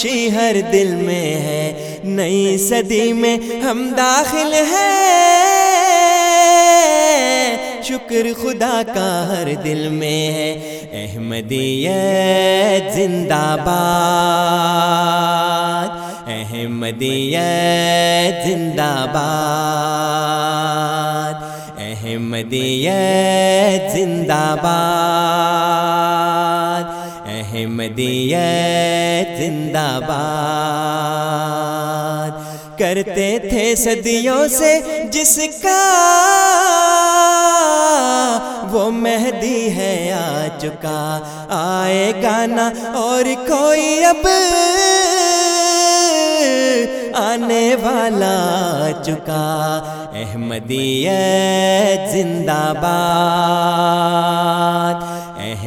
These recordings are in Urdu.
خوشی ہر دل میں ہے نئی صدی میں ہم داخل ہیں شکر خدا کا ہر دل میں ہے احمدیت زندہ باد احمدیت زندہ باد احمدیت زندہ باد احمدی زندہ باد کرتے تھے صدیوں سے جس کا وہ مہدی ہے آ چکا آئے گانا اور کوئی اب آنے والا آ چکا احمدی زندہ باد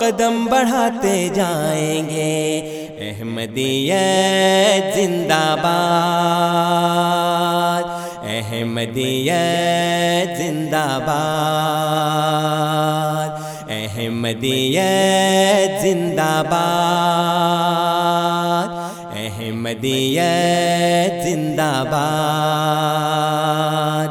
قدم بڑھاتے جائیں گے احمدی ہے زندہ باد احمدی ہے زندہ باد احمدی زندہ باد احمدی ہے زندہ باد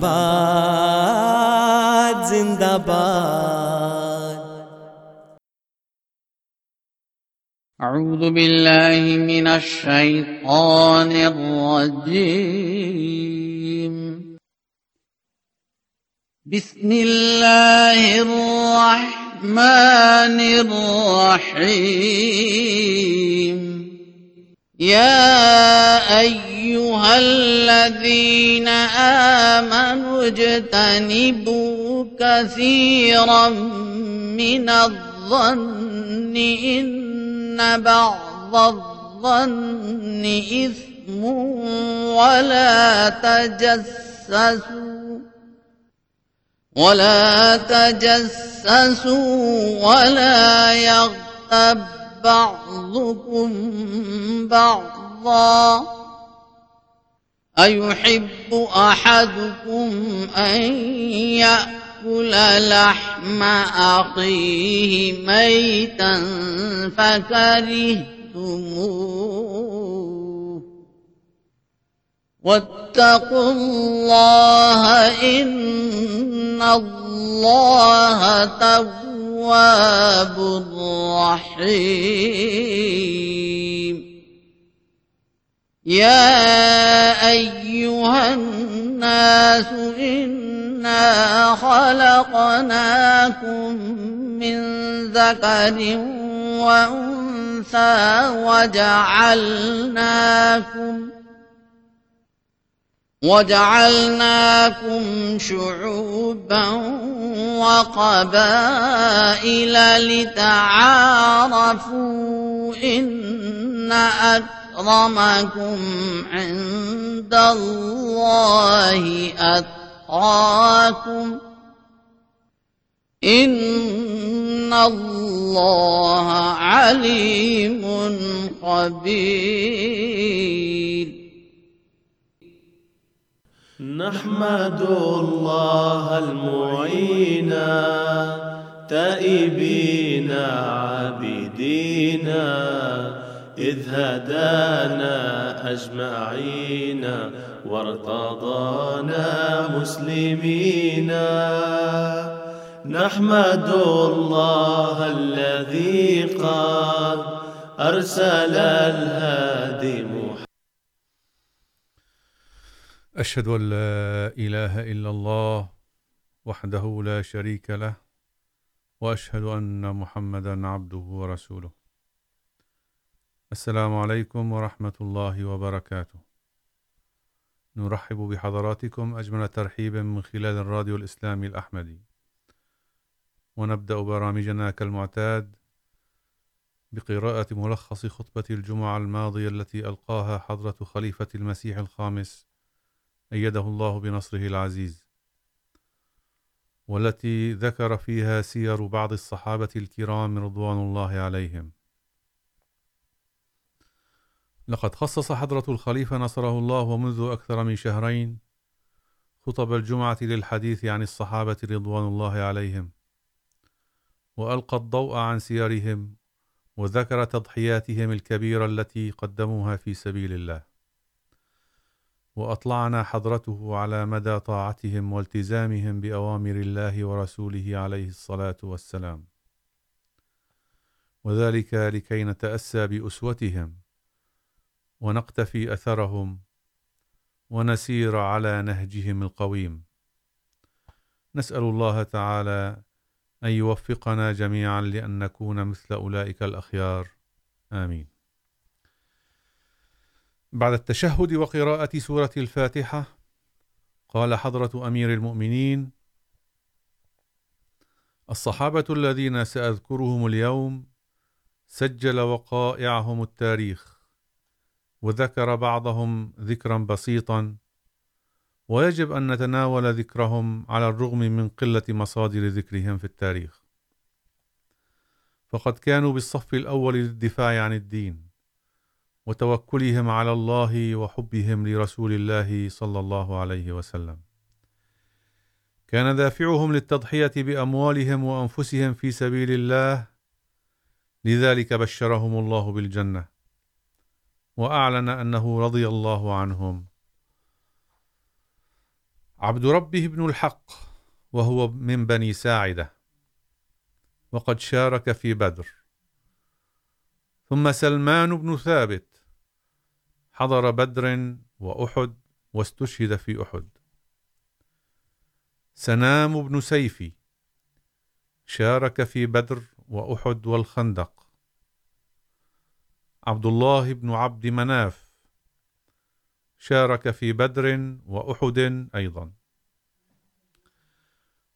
باد باد زندہ اعوذ باللہ من الشیطان الرجیم بسم اللہ الرحمن الرحیم يا أيها الذين آمنوا اجتنبوا كثيرا من الظن إن بعض الظن إثم ولا تجسسوا ولا تجسسوا ولا يغتب بعضكم بعضا أيحب أحدكم أن يأكل لحم أخيه ميتا فكرهتموه واتقوا الله إن الله تبقى التواب الرحيم يا أيها الناس إنا خلقناكم من ذكر وأنثى وجعلناكم وجعلناكم شعوبا وقبائل لتعارفوا إن أكرمكم عند الله أتقاكم إن الله عليم خبير نحمد الله المعينا تائبين بدینہ إذ هدانا أجمعين وارتضانا مسلمين نحمد الله الذي قد أرسل الهادمون أشهد أن لا إله إلا الله وحده لا شريك له وأشهد أن محمدا عبده ورسوله السلام عليكم ورحمة الله وبركاته نرحب بحضراتكم أجمل ترحيب من خلال الراديو الإسلامي الأحمدي ونبدأ برامجنا كالمعتاد بقراءة ملخص خطبة الجمعة الماضية التي ألقاها حضرة خليفة المسيح الخامس أيده الله بنصره العزيز والتي ذكر فيها سير بعض الصحابة الكرام رضوان الله عليهم لقد خصص حضرة الخليفة نصره الله ومنذ أكثر من شهرين خطب الجمعة للحديث عن الصحابة رضوان الله عليهم وألقى الضوء عن سيرهم وذكر تضحياتهم الكبيرة التي قدموها في سبيل الله وأطلعنا حضرته على مدى طاعتهم والتزامهم بأوامر الله ورسوله عليه الصلاة والسلام وذلك لكي نتأسى بأسوتهم ونقتفي أثرهم ونسير على نهجهم القويم نسأل الله تعالى أن يوفقنا جميعا لأن نكون مثل أولئك الأخيار آمين بعد التشهد وقراءة سورة الفاتحة قال حضرة أمير المؤمنين الصحابة الذين سأذكرهم اليوم سجل وقائعهم التاريخ وذكر بعضهم ذكرا بسيطا ويجب أن نتناول ذكرهم على الرغم من قلة مصادر ذكرهم في التاريخ فقد كانوا بالصف الأول للدفاع عن الدين وتوكلهم على الله وحبهم لرسول الله صلى الله عليه وسلم كان دافعهم للتضحية بأموالهم وأنفسهم في سبيل الله لذلك بشرهم الله بالجنة وأعلن أنه رضي الله عنهم عبد ربه بن الحق وهو من بني ساعدة وقد شارك في بدر ثم سلمان بن ثابت حضر بدر وأحد واستشهد في أحد سنام بن سيفي شارك في بدر وأحد والخندق عبد الله بن عبد مناف شارك في بدر وأحد أيضا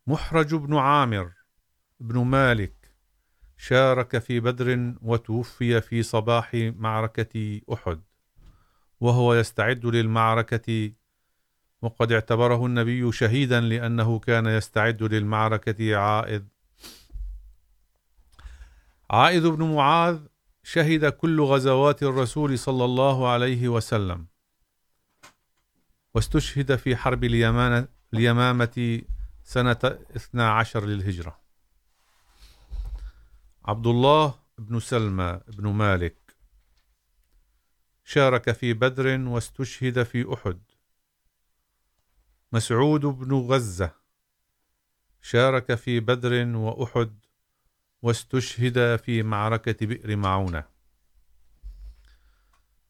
محرج بن عامر بن مالك شارك في بدر وتوفي في صباح معركة أحد وهو يستعد للمعركة وقد اعتبره النبي شهيدا لأنه كان يستعد للمعركة عائد عائد بن معاذ شهد كل غزوات الرسول صلى الله عليه وسلم واستشهد في حرب اليمانة اليمامة سنة 12 للهجرة عبد الله بن سلمى بن مالك شارك في بدر واستشهد في أحد مسعود بن غزة شارك في بدر وأحد واستشهد في معركة بئر معونة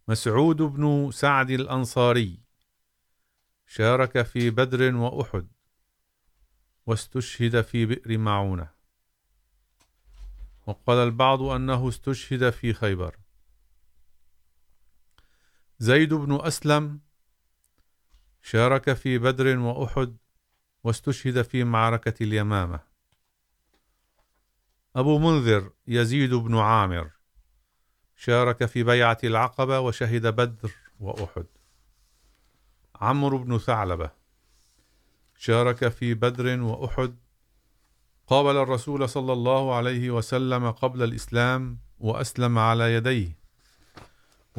مسعود بن سعد الأنصاري شارك في بدر وأحد واستشهد في بئر معونة وقال البعض أنه استشهد في خيبر زيد بن أسلم شارك في بدر وأحد واستشهد في معركة اليمامة أبو منذر يزيد بن عامر شارك في بيعة العقبة وشهد بدر وأحد عمرو بن ثعلبة شارك في بدر وأحد قابل الرسول صلى الله عليه وسلم قبل الإسلام وأسلم على يديه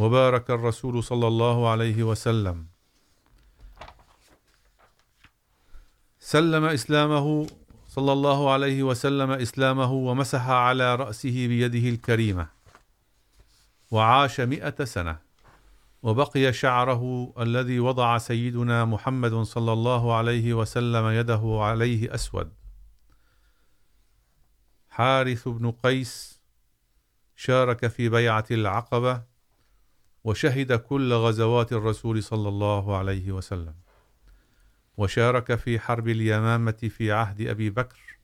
وبارك الرسول صلى الله عليه وسلم سلم إسلامه صلى الله عليه وسلم إسلامه ومسح على رأسه بيده الكريمة وعاش مئة سنة وبقي شعره الذي وضع سيدنا محمد صلى الله عليه وسلم يده عليه أسود حارث بن قيس شارك في بيعة العقبة وشهد كل غزوات الرسول صلى الله عليه وسلم وشارك في حرب اليمامة في عهد أبي بكر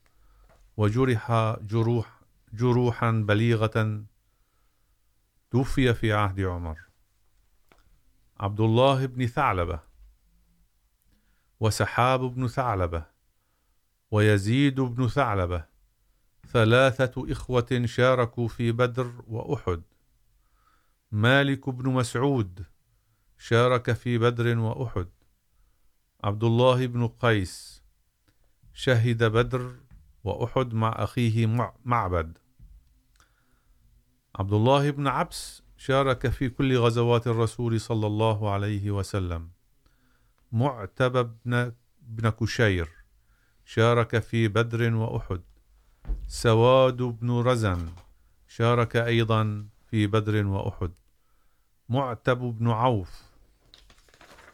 وجرح جروح جروحا بليغة توفي في عهد عمر عبد الله بن ثعلبة وسحاب بن ثعلبة ويزيد بن ثعلبة ثلاثة إخوة شاركوا في بدر وأحد مالك بن مسعود شارك في بدر وأحد عبد الله بن قيس شهد بدر وأحد مع أخيه معبد عبد الله بن عبس شارك في كل غزوات الرسول صلى الله عليه وسلم معتب بن كشير شارك في بدر بدرین سواد بن رزن شارك أيضا في بدر وأحد معتب بن عوف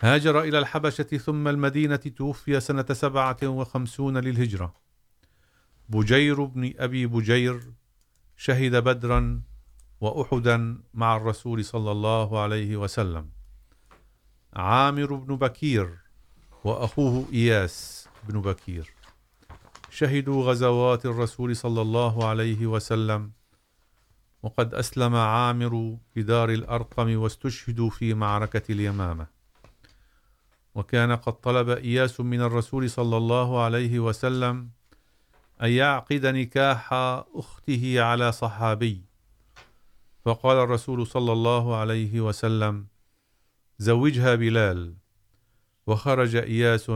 هاجر إلى الحبشة ثم المدينة توفي سنة سبعة وخمسون للهجرة بجير بن أبي بجير شهد بدرا وأحدا مع الرسول صلى الله عليه وسلم عامر بن بكير وأخوه إياس بن بكير شهدوا غزوات الرسول صلى الله عليه وسلم وقد أسلم عامر في دار الأرقم واستشهدوا في معركة اليمامة وكان قد طلب إياس من الرسول صلى الله عليه وسلم أن يعقد نكاح أخته على صحابي فقال الرسول صلى الله عليه وسلم زوجها بلال وخرج إياس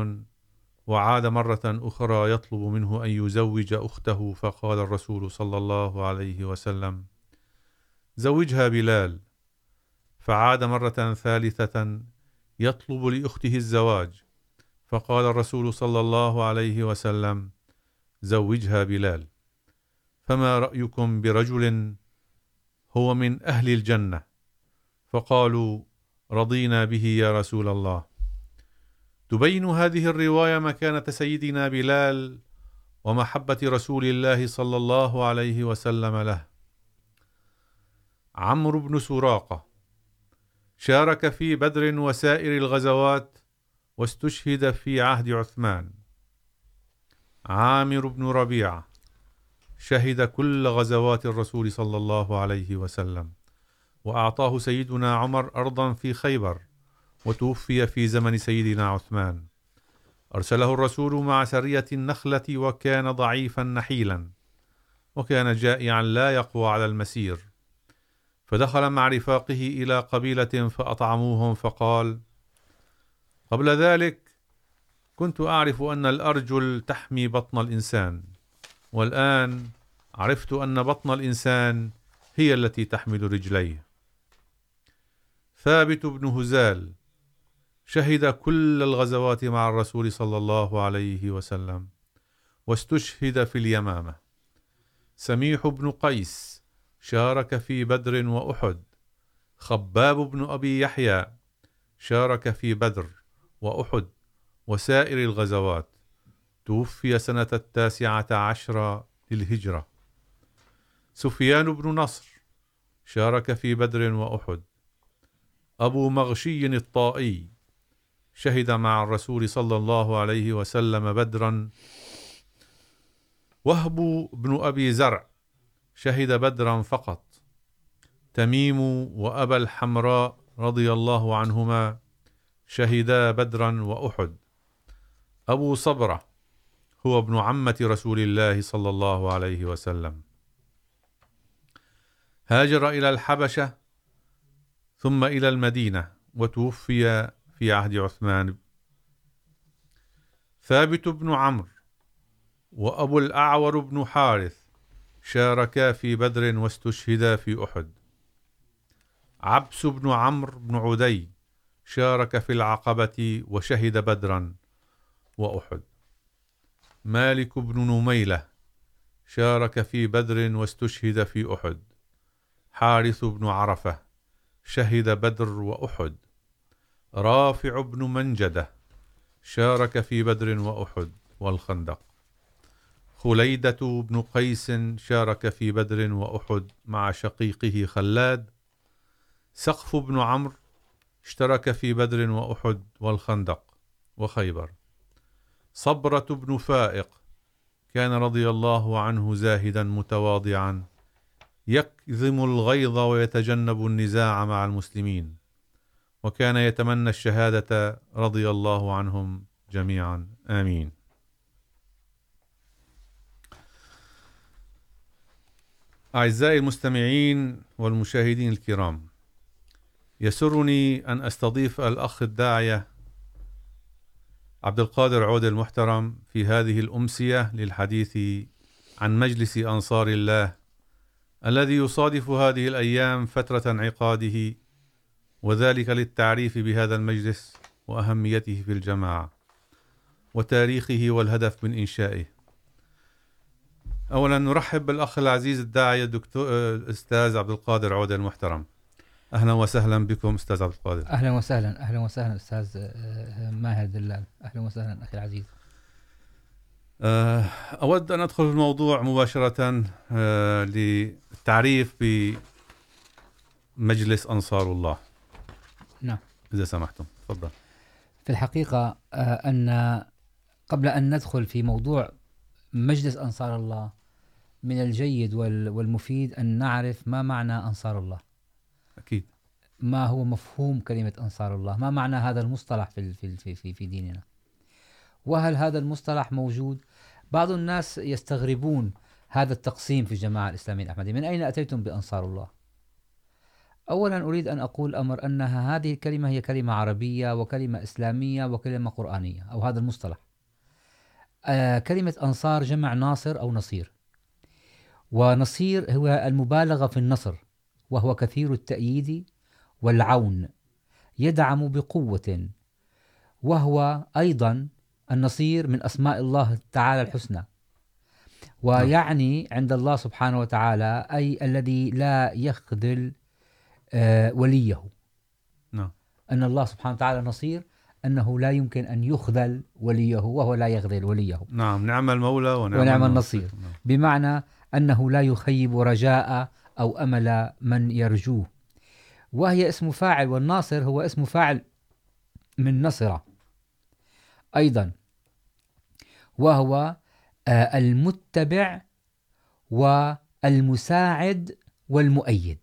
وعاد مرة أخرى يطلب منه أن يزوج أخته فقال الرسول صلى الله عليه وسلم زوجها بلال فعاد مرة ثالثة يطلب لأخته الزواج فقال الرسول صلى الله عليه وسلم زوجها بلال فما رأيكم برجل هو من أهل الجنة فقالوا رضينا به يا رسول الله تبين هذه الرواية مكانة سيدنا بلال ومحبة رسول الله صلى الله عليه وسلم له عمرو بن سراقة شارك في بدر وسائر الغزوات واستشهد في عهد عثمان عامر بن ربيعة شهد كل غزوات الرسول صلى الله عليه وسلم وأعطاه سيدنا عمر أرضا في خيبر وتوفي في زمن سيدنا عثمان أرسله الرسول مع سرية النخلة وكان ضعيفا نحيلا وكان جائعا لا يقوى على المسير فدخل مع رفاقه إلى قبيلة فأطعموهم فقال قبل ذلك كنت أعرف أن الأرجل تحمي بطن الإنسان والآن عرفت أن بطن الإنسان هي التي تحمل رجليه ثابت بن هزال شهد كل الغزوات مع الرسول صلى الله عليه وسلم واستشهد في اليمامة سميح بن قيس شارك في بدر وأحد خباب بن أبي يحيى شارك في بدر وأحد وسائر الغزوات توفي سنة التاسعة عشرة للهجرة سفيان بن نصر شارك في بدر وأحد أبو مغشي الطائي شهد مع الرسول صلى الله عليه وسلم بدرا وهب بن أبي زرع شهد بدرا فقط تميم وأبا الحمراء رضي الله عنهما شهدا بدرا وأحد أبو صبرة هو ابن عمة رسول الله صلى الله عليه وسلم هاجر إلى الحبشة ثم إلى المدينة وتوفي في عهد عثمان ثابت بن عمرو وأبو الأعور بن حارث شارك في بدر واستشهد في أحد عبس بن عمرو بن عدي شارك في العقبة وشهد بدرا وأحد مالك بن نميلة شارك في بدر واستشهد في أحد حارث بن عرفة شهد بدر وأحد رافع بن منجدة شارك في بدر وأحد والخندق خليدة بن قيس شارك في بدر وأحد مع شقيقه خلاد سقف بن عمرو اشترك في بدر وأحد والخندق وخيبر صبرة بن فائق كان رضي الله عنه زاهدا متواضعا يكظم الغيظ ويتجنب النزاع مع المسلمين وكان يتمنى الشهادة رضي الله عنهم جميعا آمين أعزائي المستمعين والمشاهدين الكرام يسرني أن أستضيف الأخ الداعية عبد القادر عود المحترم في هذه الأمسية للحديث عن مجلس أنصار الله الذي يصادف هذه الأيام فترة انعقاده وذلك للتعريف بهذا المجلس وأهميته في الجماعة وتاريخه والهدف من إنشائه اولا نرحب بالاخ العزيز الداعي الدكتور استاذ عبد القادر عوده المحترم اهلا وسهلا بكم استاذ عبد القادر اهلا وسهلا اهلا وسهلا استاذ ماهر دلال اهلا وسهلا اخي العزيز اود ان ادخل في الموضوع مباشره للتعريف بمجلس انصار الله نعم اذا سمحتم تفضل في الحقيقه ان قبل ان ندخل في موضوع مجلس انصار الله من الجيد والمفيد أن نعرف ما معنى أنصار الله أكيد ما هو مفهوم كلمة أنصار الله ما معنى هذا المصطلح في في في في ديننا وهل هذا المصطلح موجود بعض الناس يستغربون هذا التقسيم في الجماعة الإسلامية الأحمدية من أين أتيتم بأنصار الله أولا أريد أن أقول أمر أنها هذه الكلمة هي كلمة عربية وكلمة إسلامية وكلمة قرآنية أو هذا المصطلح كلمة أنصار جمع ناصر أو نصير ونصير هو المبالغة في النصر وهو كثير التأييد والعون يدعم بقوة وهو أيضا النصير من أسماء الله تعالى الحسنى ويعني عند الله سبحانه وتعالى أي الذي لا يخذل وليه أن الله سبحانه وتعالى نصير أنه لا يمكن أن يخذل وليه وهو لا يخذل وليه نعم نعم المولى ونعم, ونعم النصير, النصير. نعم. بمعنى أنه لا يخيب رجاء أو أمل من يرجوه وهي اسم فاعل والناصر هو اسم فاعل من نصرة أيضا وهو المتبع والمساعد والمؤيد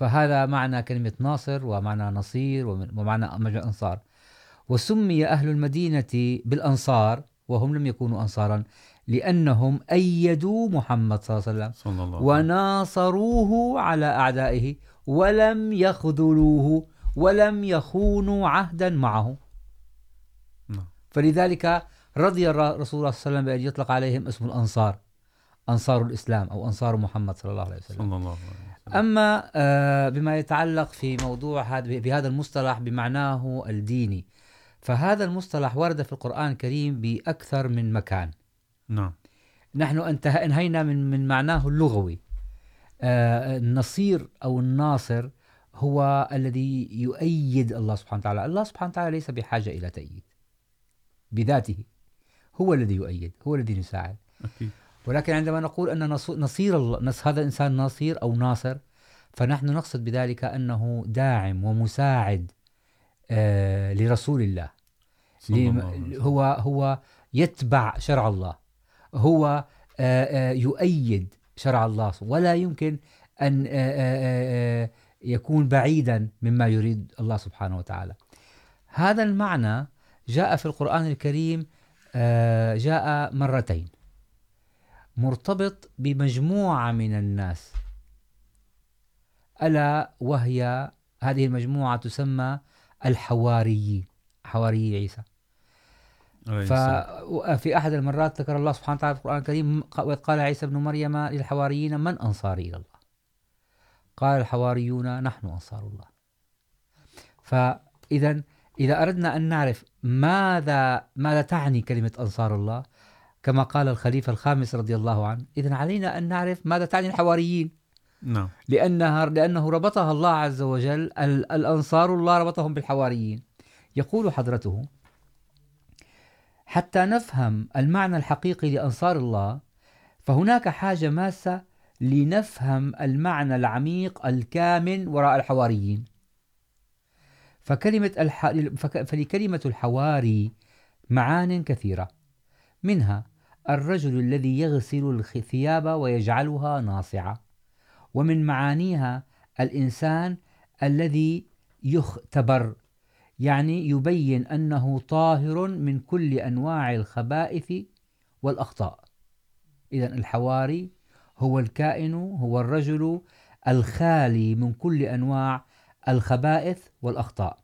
فهذا معنى كلمة ناصر ومعنى نصير ومعنى مجمع أنصار وسمي أهل المدينة بالأنصار وهم لم يكونوا أنصارا لأنهم أيدوا محمد صلى الله عليه وسلم الله وناصروه على أعدائه ولم يخذلوه ولم يخونوا عهدا معه فلذلك رضي الرسول صلى الله عليه وسلم بأن يطلق عليهم اسم الأنصار أنصار الإسلام أو أنصار محمد صلى الله عليه وسلم أما بما يتعلق في موضوع بهذا المصطلح بمعناه الديني فهذا المصطلح ورد في القرآن الكريم بأكثر من مكان نعم نحن انتهى انهينا من من معناه اللغوي النصير او الناصر هو الذي يؤيد الله سبحانه وتعالى الله سبحانه وتعالى ليس بحاجة إلى تأييد بذاته هو الذي يؤيد هو الذي يساعد أكيد. ولكن عندما نقول أن نصير الله هذا الإنسان نصير أو ناصر فنحن نقصد بذلك أنه داعم ومساعد لرسول الله, الله هو هو يتبع شرع الله هو يؤيد شرع الله ولا يمكن أن يكون بعيدا مما يريد الله سبحانه وتعالى هذا المعنى جاء في القرآن الكريم جاء مرتين مرتبط بمجموعة من الناس ألا وهي هذه المجموعة تسمى الحواريين حواري عيسى ففي أحد المرات ذكر الله سبحانه وتعالى في القرآن الكريم قال عيسى ابن مريم للحواريين من أنصاري إلى الله قال الحواريون نحن أنصار الله فإذا إذا أردنا أن نعرف ماذا ماذا تعني كلمة أنصار الله كما قال الخليفة الخامس رضي الله عنه إذا علينا أن نعرف ماذا تعني الحواريين نعم لأنها لأنه ربطها الله عز وجل الأنصار الله ربطهم بالحواريين يقول حضرته حتى نفهم المعنى الحقيقي لأنصار الله فهناك حاجة ماسة لنفهم المعنى العميق الكامن وراء الحواريين فكلمة الح... فقرمت الحواري معان كثيرة منها الرجل الذي يغسل الثياب ويجعلها ناصعة ومن معانيها الإنسان الذي يختبر يعني یعنی يبين أنه طاهر من كل أنواع الخبائث والأخطاء إذا الحواري هو الكائن هو الرجل الخالي من كل أنواع الخبائث والأخطاء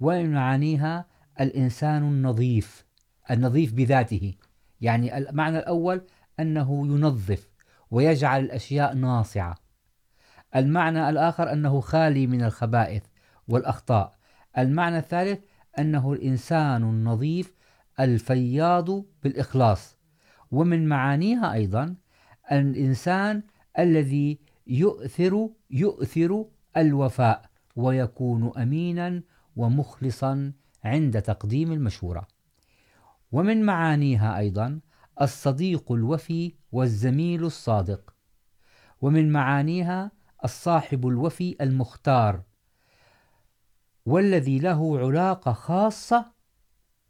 ويعنيها الإنسان النظيف النظيف بذاته يعني یعنی المعنى الأول أنه ينظف ويجعل الأشياء ناصعة المعنى الآخر أنه خالي من الخبائث والأخطاء المعنى الثالث أنه الإنسان النظيف الفياض بالإخلاص ومن معانيها أيضا الإنسان الذي يؤثر يؤثر الوفاء ويكون أمينا ومخلصا عند تقديم المشورة ومن معانيها أيضا الصديق الوفي والزميل الصادق ومن معانيها الصاحب الوفي المختار والذي له علاقة خاصة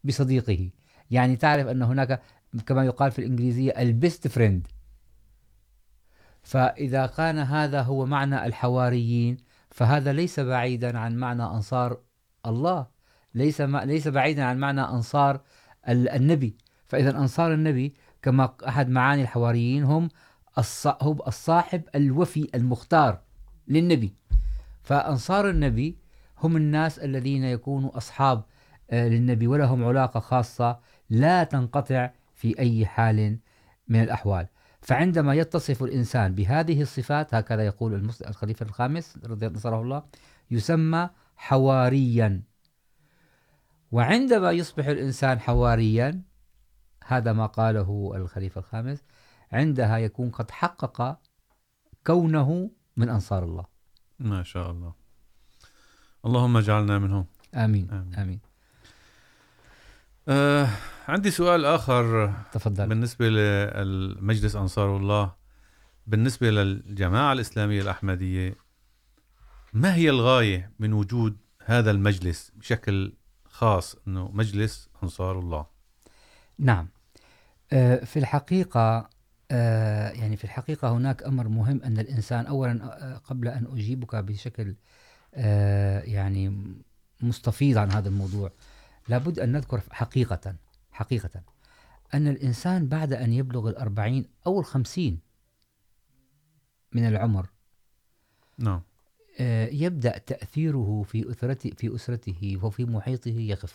بصديقه يعني تعرف أن هناك كما يقال في الإنجليزية البست فريند فإذا كان هذا هو معنى الحواريين فهذا ليس بعيدا عن معنى أنصار الله ليس ما ليس بعيدا عن معنى أنصار النبي فإذا أنصار النبي كما أحد معاني الحواريين هم الصاحب الوفي المختار للنبي فأنصار النبي هم الناس الذين يكونوا أصحاب للنبي ولهم علاقة خاصة لا تنقطع في أي حال من الأحوال فعندما يتصف الإنسان بهذه الصفات هكذا يقول الخليفة الخامس رضي الله الله يسمى حواريا وعندما يصبح الإنسان حواريا هذا ما قاله الخليفة الخامس عندها يكون قد حقق كونه من أنصار الله ما شاء الله اللهم اجعلنا منهم امين امين, آمين. آه عندي سؤال اخر تفضل بالنسبه للمجلس انصار الله بالنسبه للجماعه الاسلاميه الاحمديه ما هي الغايه من وجود هذا المجلس بشكل خاص انه مجلس انصار الله نعم في الحقيقة يعني في الحقيقة هناك أمر مهم أن الإنسان أولا قبل أن أجيبك بشكل يعني مستفيض عن هذا الموضوع لابد أن نذكر حقيقة حقيقة أن الإنسان بعد أن يبلغ الأربعين أو الخمسين من العمر نعم يبدأ تأثيره في أسرته في أسرته وفي محيطه يخف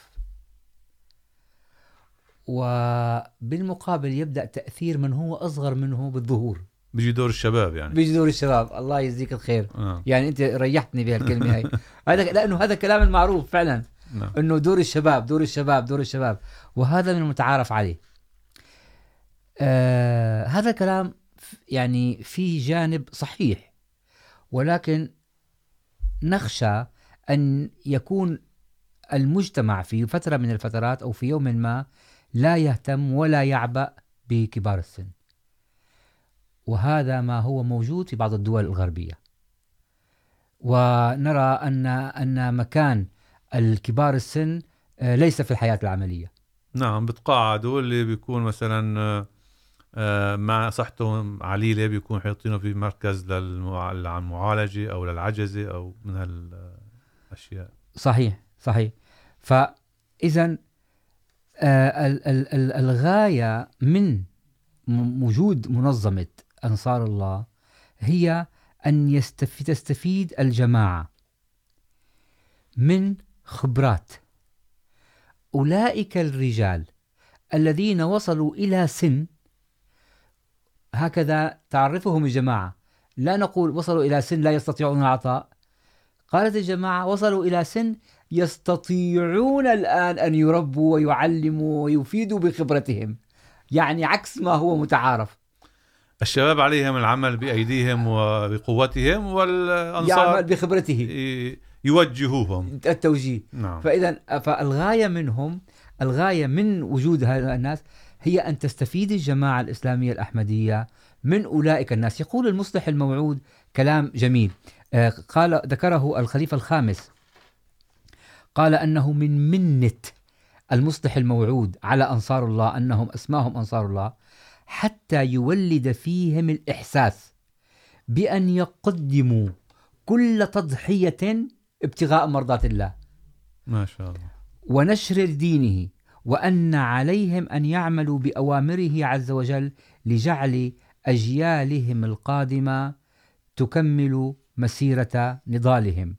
وبالمقابل يبدأ تأثير من هو أصغر منه بالظهور بيجي دور الشباب يعني بيجي دور الشباب الله يجزيك الخير آه. يعني انت ريحتني بهالكلمه هاي هذا لانه هذا كلام المعروف فعلا آه. انه دور الشباب دور الشباب دور الشباب وهذا من المتعارف عليه آه هذا الكلام يعني فيه جانب صحيح ولكن نخشى ان يكون المجتمع في فتره من الفترات او في يوم ما لا يهتم ولا يعبأ بكبار السن وهذا ما هو موجود في بعض الدول الغربية ونرى أن أن مكان الكبار السن ليس في الحياة العملية نعم بتقاعدوا اللي بيكون مثلا مع صحتهم عليلة بيكون حاطينه في مركز للمعالجة أو للعجزة أو من هالأشياء صحيح صحيح فإذا الغاية من وجود منظمة أنصار الله هي أن يستفيد تستفيد الجماعة من خبرات أولئك الرجال الذين وصلوا إلى سن هكذا تعرفهم الجماعة لا نقول وصلوا إلى سن لا يستطيعون العطاء قالت الجماعة وصلوا إلى سن يستطيعون الآن أن يربوا ويعلموا ويفيدوا بخبرتهم يعني عكس ما هو متعارف الشباب عليهم العمل بأيديهم وبقوتهم والأنصار يعمل بخبرته يوجهوهم التوجيه نعم. فإذا فالغاية منهم الغاية من وجود هؤلاء الناس هي أن تستفيد الجماعة الإسلامية الأحمدية من أولئك الناس يقول المصلح الموعود كلام جميل قال ذكره الخليفة الخامس قال أنه من منة المصلح الموعود على أنصار الله أنهم أسماهم أنصار الله حتى يولد فيهم الإحساس بأن يقدموا كل تضحية ابتغاء مرضات الله ما شاء الله ونشر دينه وأن عليهم أن يعملوا بأوامره عز وجل لجعل أجيالهم القادمة تكمل مسيرة نضالهم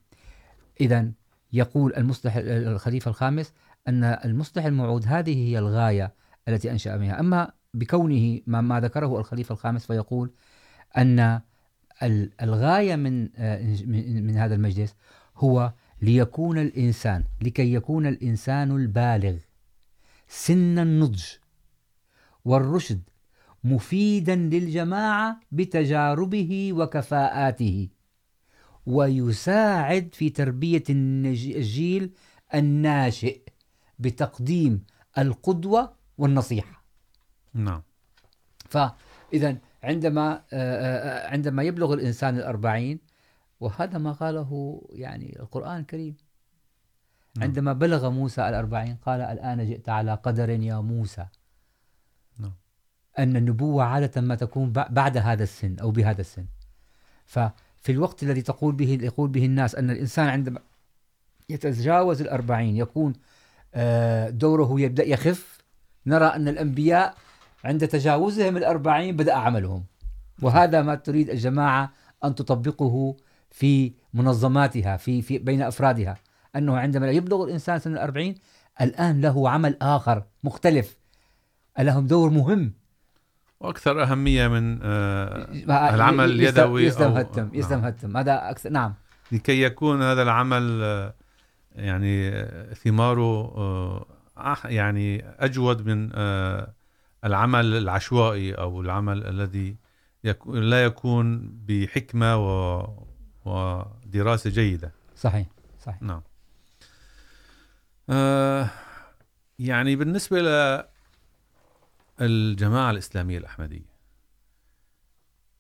إذا يقول المصلح الخليفة الخامس أن المصلح الموعود هذه هي الغاية التي أنشأ منها أما بكونه ما, ما ذكره الخليفة الخامس فيقول أن الغاية من, من هذا المجلس هو ليكون الإنسان لكي يكون الإنسان البالغ سن النضج والرشد مفيدا للجماعة بتجاربه وكفاءاته ويساعد في تربية الجيل الناشئ بتقديم القدوة والنصيحة نعم فاذا عندما عندما يبلغ الانسان الأربعين وهذا ما قاله يعني القران الكريم نعم. عندما بلغ موسى الأربعين قال الان جئت على قدر يا موسى نعم. ان النبوه عاده ما تكون بعد هذا السن او بهذا السن ففي الوقت الذي تقول به يقول به الناس ان الانسان عندما يتجاوز الأربعين يكون دوره يبدا يخف نرى ان الانبياء عند تجاوزهم الأربعين بدأ عملهم وهذا ما تريد الجماعة أن تطبقه في منظماتها في, في بين أفرادها أنه عندما يبلغ الإنسان سن الأربعين الآن له عمل آخر مختلف لهم دور مهم وأكثر أهمية من آه العمل اليدوي يسلم هتم يسلم هتم هذا أكثر نعم لكي يكون هذا العمل يعني ثماره يعني أجود من آه العمل العشوائي او العمل الذي يكون لا يكون بحكمه و... ودراسه جيده صحيح صحيح نعم آه يعني بالنسبه ل الجماعه الاسلاميه الاحمديه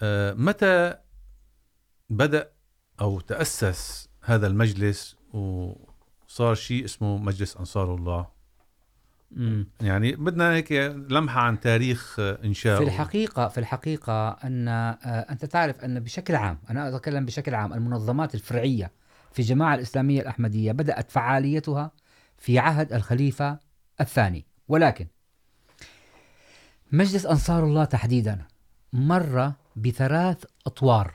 آه متى بدا او تاسس هذا المجلس وصار شيء اسمه مجلس انصار الله يعني بدنا هيك لمحة عن تاريخ إنشاء في الحقيقة في الحقيقة أن أنت تعرف أن بشكل عام أنا أتكلم بشكل عام المنظمات الفرعية في الجماعة الإسلامية الأحمدية بدأت فعاليتها في عهد الخليفة الثاني ولكن مجلس أنصار الله تحديدا مر بثلاث أطوار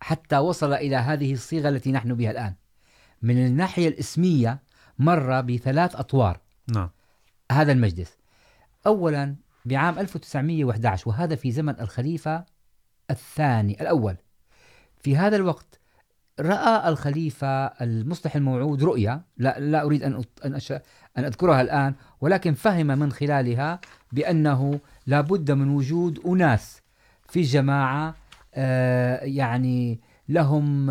حتى وصل إلى هذه الصيغة التي نحن بها الآن من الناحية الإسمية مر بثلاث أطوار نعم هذا المجلس أولا بعام 1911 وهذا في زمن الخليفة الثاني الأول في هذا الوقت رأى الخليفة المصلح الموعود رؤيا لا, لا أريد أن, أن, أن أذكرها الآن ولكن فهم من خلالها بأنه لابد من وجود أناس في الجماعة يعني لهم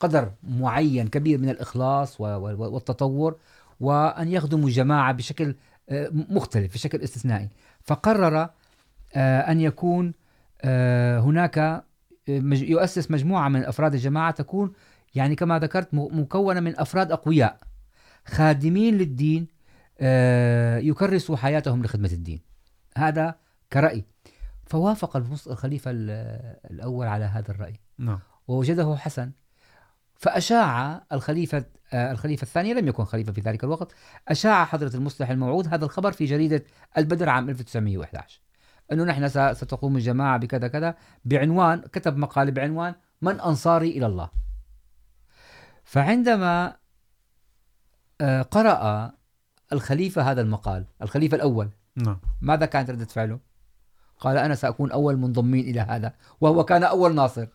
قدر معين كبير من الإخلاص والتطور وأن يخدموا جماعة بشكل مختلف بشكل استثنائي فقرر أن يكون هناك يؤسس مجموعة من أفراد الجماعة تكون يعني كما ذكرت مكونة من أفراد أقوياء خادمين للدين يكرسوا حياتهم لخدمة الدين هذا كرأي فوافق الخليفة الأول على هذا الرأي نعم ووجده حسن فأشاع الخليفة الخليفة الثانية لم يكن خليفة في ذلك الوقت أشاع حضرة المصلح الموعود هذا الخبر في جريدة البدر عام 1911 أنه نحن ستقوم الجماعة بكذا كذا بعنوان كتب مقال بعنوان من أنصاري إلى الله فعندما قرأ الخليفة هذا المقال الخليفة الأول نعم. ماذا كانت ردة فعله قال أنا سأكون أول منضمين إلى هذا وهو كان أول ناصر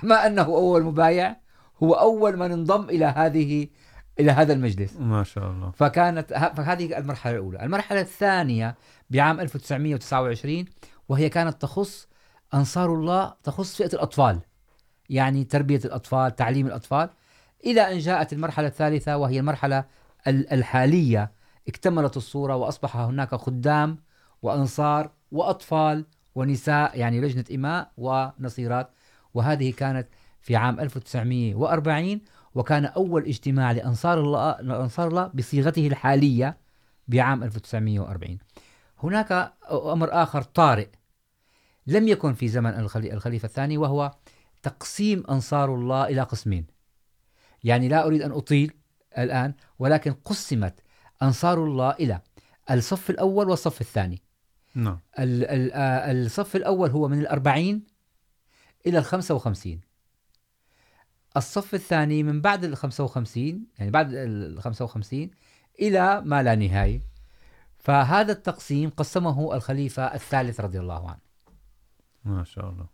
كما أنه أول مبايع هو أول من انضم إلى هذه إلى هذا المجلس ما شاء الله فكانت فهذه المرحلة الأولى المرحلة الثانية بعام 1929 وهي كانت تخص أنصار الله تخص فئة الأطفال يعني تربية الأطفال تعليم الأطفال إلى أن جاءت المرحلة الثالثة وهي المرحلة الحالية اكتملت الصورة وأصبح هناك خدام وأنصار وأطفال ونساء يعني لجنة إماء ونصيرات وهذه كانت في عام 1940 وكان أول اجتماع لأنصار الله لأنصار الله بصيغته الحالية بعام 1940 هناك أمر آخر طارئ لم يكن في زمن الخليفة الثاني وهو تقسيم أنصار الله إلى قسمين يعني لا أريد أن أطيل الآن ولكن قسمت أنصار الله إلى الصف الأول والصف الثاني نعم الصف الأول هو من الأربعين إلى الخمسة وخمسين الصف الثاني من بعد ال 55 يعني بعد ال 55 الى ما لا نهايه فهذا التقسيم قسمه الخليفه الثالث رضي الله عنه ما شاء الله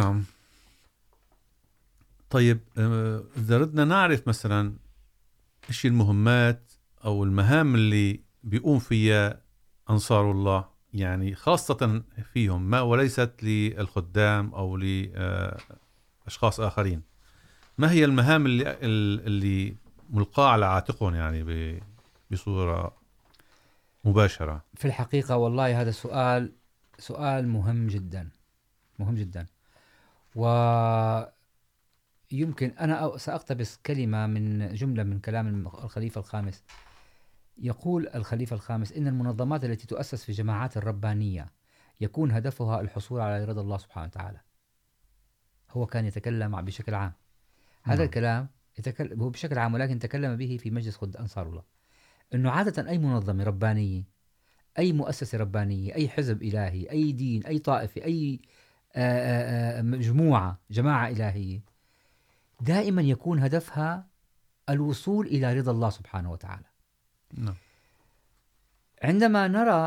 نعم طيب اذا ردنا نعرف مثلا ايش المهمات او المهام اللي بيقوم فيها انصار الله يعني خاصة فيهم ما وليست للخدام أو اشخاص اخرين ما هي المهام اللي اللي ملقاه على عاتقهم يعني بصوره مباشره في الحقيقه والله هذا سؤال سؤال مهم جدا مهم جدا و يمكن انا ساقتبس كلمه من جمله من كلام الخليفه الخامس يقول الخليفه الخامس ان المنظمات التي تؤسس في جماعات الربانيه يكون هدفها الحصول على رضا الله سبحانه وتعالى هو كان يتكلم بشكل عام هذا نعم. الكلام يتكلم هو بشكل عام ولكن تكلم به في مجلس خد أنصار الله أنه عادة أي منظمة ربانية أي مؤسسة ربانية أي حزب إلهي أي دين أي طائفة أي مجموعة جماعة إلهية دائما يكون هدفها الوصول إلى رضا الله سبحانه وتعالى نعم. عندما نرى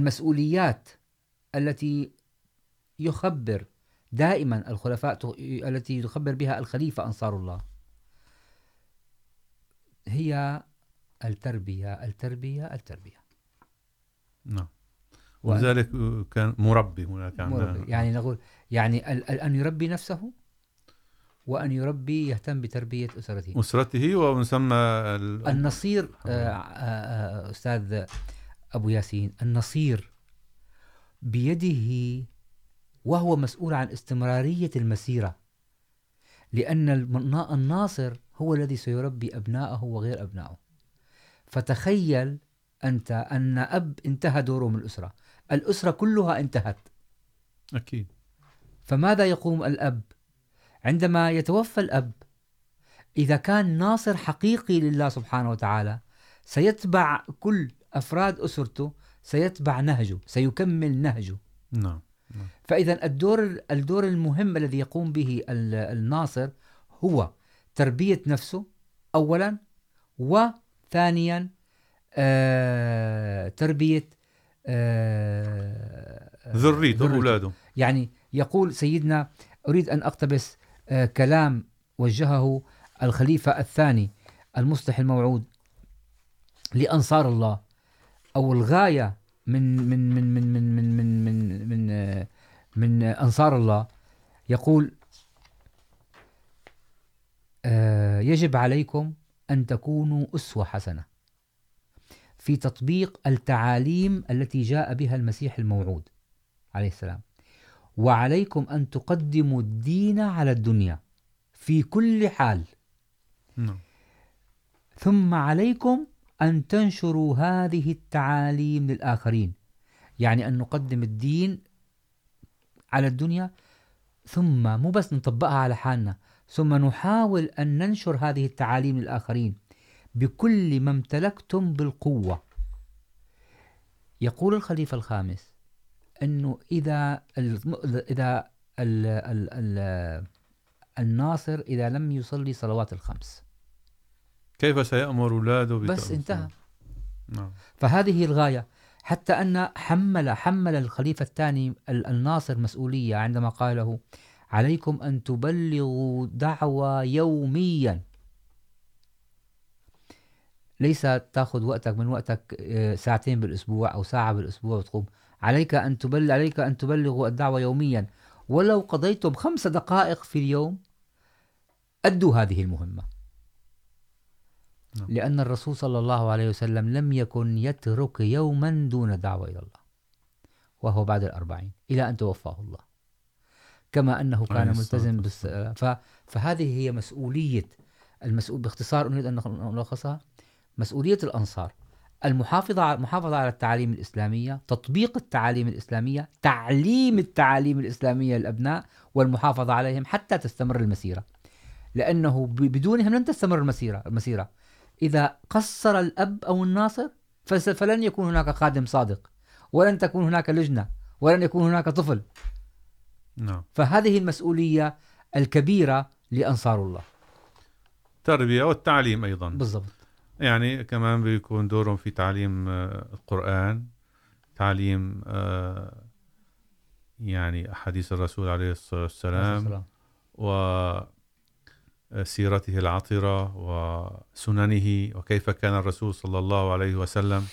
المسؤوليات التي يخبر دائما الخلفاء التي يخبر بها الخليفة أنصار الله هي التربية التربية التربية نعم ولذلك كان مربي هناك مربي. يعني نقول يعني أن يربي نفسه وأن يربي يهتم بتربية أسرته أسرته ومن ثم النصير أستاذ أبو ياسين النصير بيده وهو مسؤول عن استمرارية المسيرة لأن الناصر هو الذي سيربي أبنائه وغير أبنائه فتخيل أنت أن أب انتهى دوره من الأسرة الأسرة كلها انتهت أكيد فماذا يقوم الأب؟ عندما يتوفى الأب إذا كان ناصر حقيقي لله سبحانه وتعالى سيتبع كل أفراد أسرته سيتبع نهجه سيكمل نهجه نعم فإذا الدور الدور المهم الذي يقوم به الناصر هو تربية نفسه أولا وثانيا آه تربية آه ذريته أولاده يعني يقول سيدنا أريد أن أقتبس آه كلام وجهه الخليفة الثاني المصلح الموعود لأنصار الله أو الغاية من من من من من من من من من, من انصار الله يقول يجب عليكم ان تكونوا اسوه حسنه في تطبيق التعاليم التي جاء بها المسيح الموعود عليه السلام وعليكم ان تقدموا الدين على الدنيا في كل حال ثم عليكم أن تنشروا هذه التعاليم للآخرين يعني أن نقدم الدين على الدنيا ثم مو بس نطبقها على حالنا ثم نحاول أن ننشر هذه التعاليم للآخرين بكل ما امتلكتم بالقوة يقول الخليفة الخامس أنه إذا الـ إذا الـ الـ الـ الناصر إذا لم يصلي صلوات الخمس كيف سيأمر أولاده بس انتهى نعم فهذه الغاية حتى أن حمل حمل الخليفة الثاني الناصر مسؤولية عندما قاله عليكم أن تبلغوا دعوة يوميا ليس تأخذ وقتك من وقتك ساعتين بالأسبوع أو ساعة بالأسبوع وتقوم عليك أن تبل عليك أن تبلغوا الدعوة يوميا ولو قضيتم خمس دقائق في اليوم أدوا هذه المهمة لأن الرسول صلى الله عليه وسلم لم يكن يترك يوما دون دعوة إلى الله وهو بعد الأربعين إلى أن توفاه الله كما أنه كان ملتزم بس فهذه هي مسؤولية المسؤول باختصار أريد أن نلخصها مسؤولية الأنصار المحافظة محافظة على التعاليم الإسلامية تطبيق التعاليم الإسلامية تعليم التعاليم الإسلامية للأبناء والمحافظة عليهم حتى تستمر المسيرة لأنه بدونهم لن تستمر المسيرة المسيرة إذا قصر الأب أو الناصر فلن يكون هناك خادم صادق ولن تكون هناك لجنة ولن يكون هناك طفل نعم فهذه المسؤولية الكبيرة لأنصار الله التربية والتعليم أيضا بالضبط يعني كمان بيكون دورهم في تعليم القرآن تعليم يعني أحاديث الرسول عليه الصلاة والسلام, والسلام. و سيرته العاطرة وسننه وكيف كان الرسول صلى الله عليه وسلم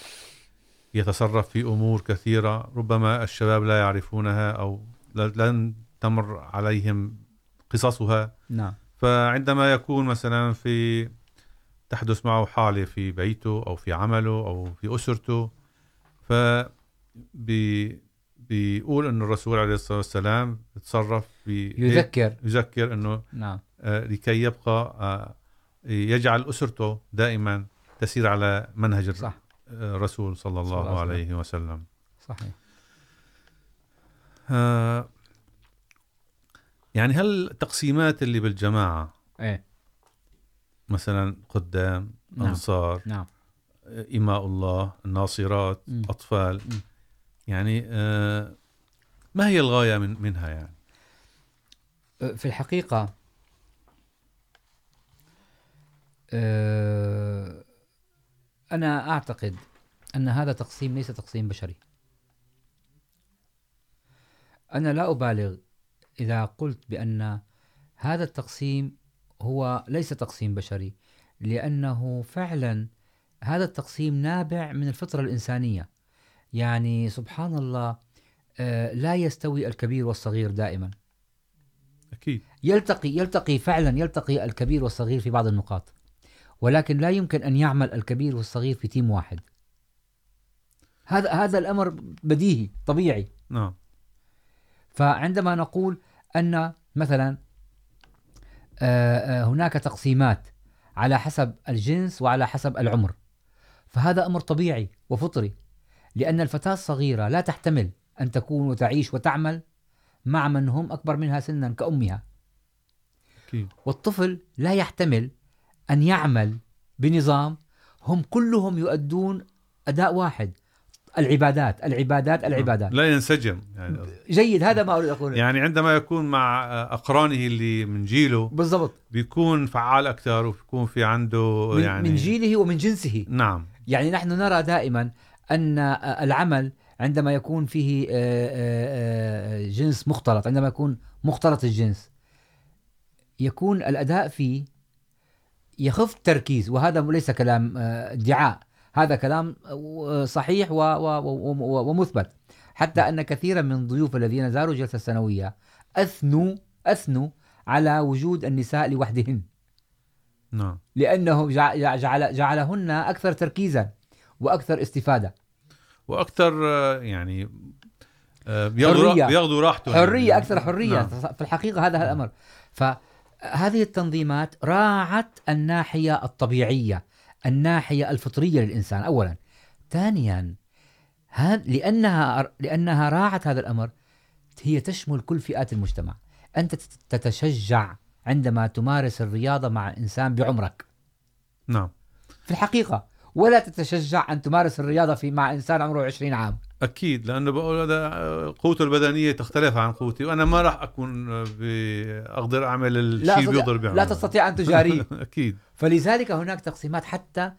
يتصرف في أمور كثيرة ربما الشباب لا يعرفونها أو لن تمر عليهم قصصها نعم فعندما يكون مثلا في تحدث معه حالة في بيته أو في عمله أو في أسرته ف بيقول انه الرسول عليه الصلاه والسلام تصرف يذكر يذكر انه نعم لكي يبقى يجعل أسرته دائما تسير على منهج صح. الرسول صلى الله صلح عليه صلح. وسلم صحيح يعني هل التقسيمات اللي بالجماعة ايه مثلا قدام نعم. أنصار نعم إماء الله الناصرات م. أطفال م. يعني ما هي الغاية من منها يعني في الحقيقة أنا أعتقد أن هذا تقسيم ليس تقسيم بشري أنا لا أبالغ إذا قلت بأن هذا التقسيم هو ليس تقسيم بشري لأنه فعلا هذا التقسيم نابع من الفطرة الإنسانية يعني سبحان الله لا يستوي الكبير والصغير دائما أكيد. يلتقي, يلتقي فعلا يلتقي الكبير والصغير في بعض النقاط ولكن لا يمكن أن يعمل الكبير والصغير في تيم واحد هذا هذا الأمر بديهي طبيعي نعم فعندما نقول أن مثلا هناك تقسيمات على حسب الجنس وعلى حسب العمر فهذا أمر طبيعي وفطري لأن الفتاة الصغيرة لا تحتمل أن تكون وتعيش وتعمل مع من هم أكبر منها سنا كأمها والطفل لا يحتمل أن يعمل بنظام هم كلهم يؤدون أداء واحد العبادات العبادات العبادات لا ينسجم يعني جيد هذا ما اريد اقوله يعني عندما يكون مع اقرانه اللي من جيله بالضبط بيكون فعال اكثر وبيكون في عنده من يعني من جيله ومن جنسه نعم يعني نحن نرى دائما ان العمل عندما يكون فيه جنس مختلط عندما يكون مختلط الجنس يكون الاداء فيه يخف التركيز وهذا ليس كلام ادعاء هذا كلام صحيح ومثبت حتى أن كثيرا من ضيوف الذين زاروا الجلسة السنوية أثنوا أثنوا على وجود النساء لوحدهن نعم لأنه جعل جعلهن أكثر تركيزا وأكثر استفادة وأكثر يعني بياخذوا راحته حرية أكثر حرية نعم. في الحقيقة هذا الأمر ف هذه التنظيمات راعت الناحية الطبيعية الناحية الفطرية للإنسان أولا ثانيا لأنها, لأنها راعت هذا الأمر هي تشمل كل فئات المجتمع أنت تتشجع عندما تمارس الرياضة مع إنسان بعمرك نعم في الحقيقة ولا تتشجع أن تمارس الرياضة في مع إنسان عمره 20 عام اكيد لانه بقول هذا قوته البدنيه تختلف عن قوتي وانا ما راح اكون اقدر اعمل الشيء اللي بيقدر بيعمل لا تستطيع ان تجاري اكيد فلذلك هناك تقسيمات حتى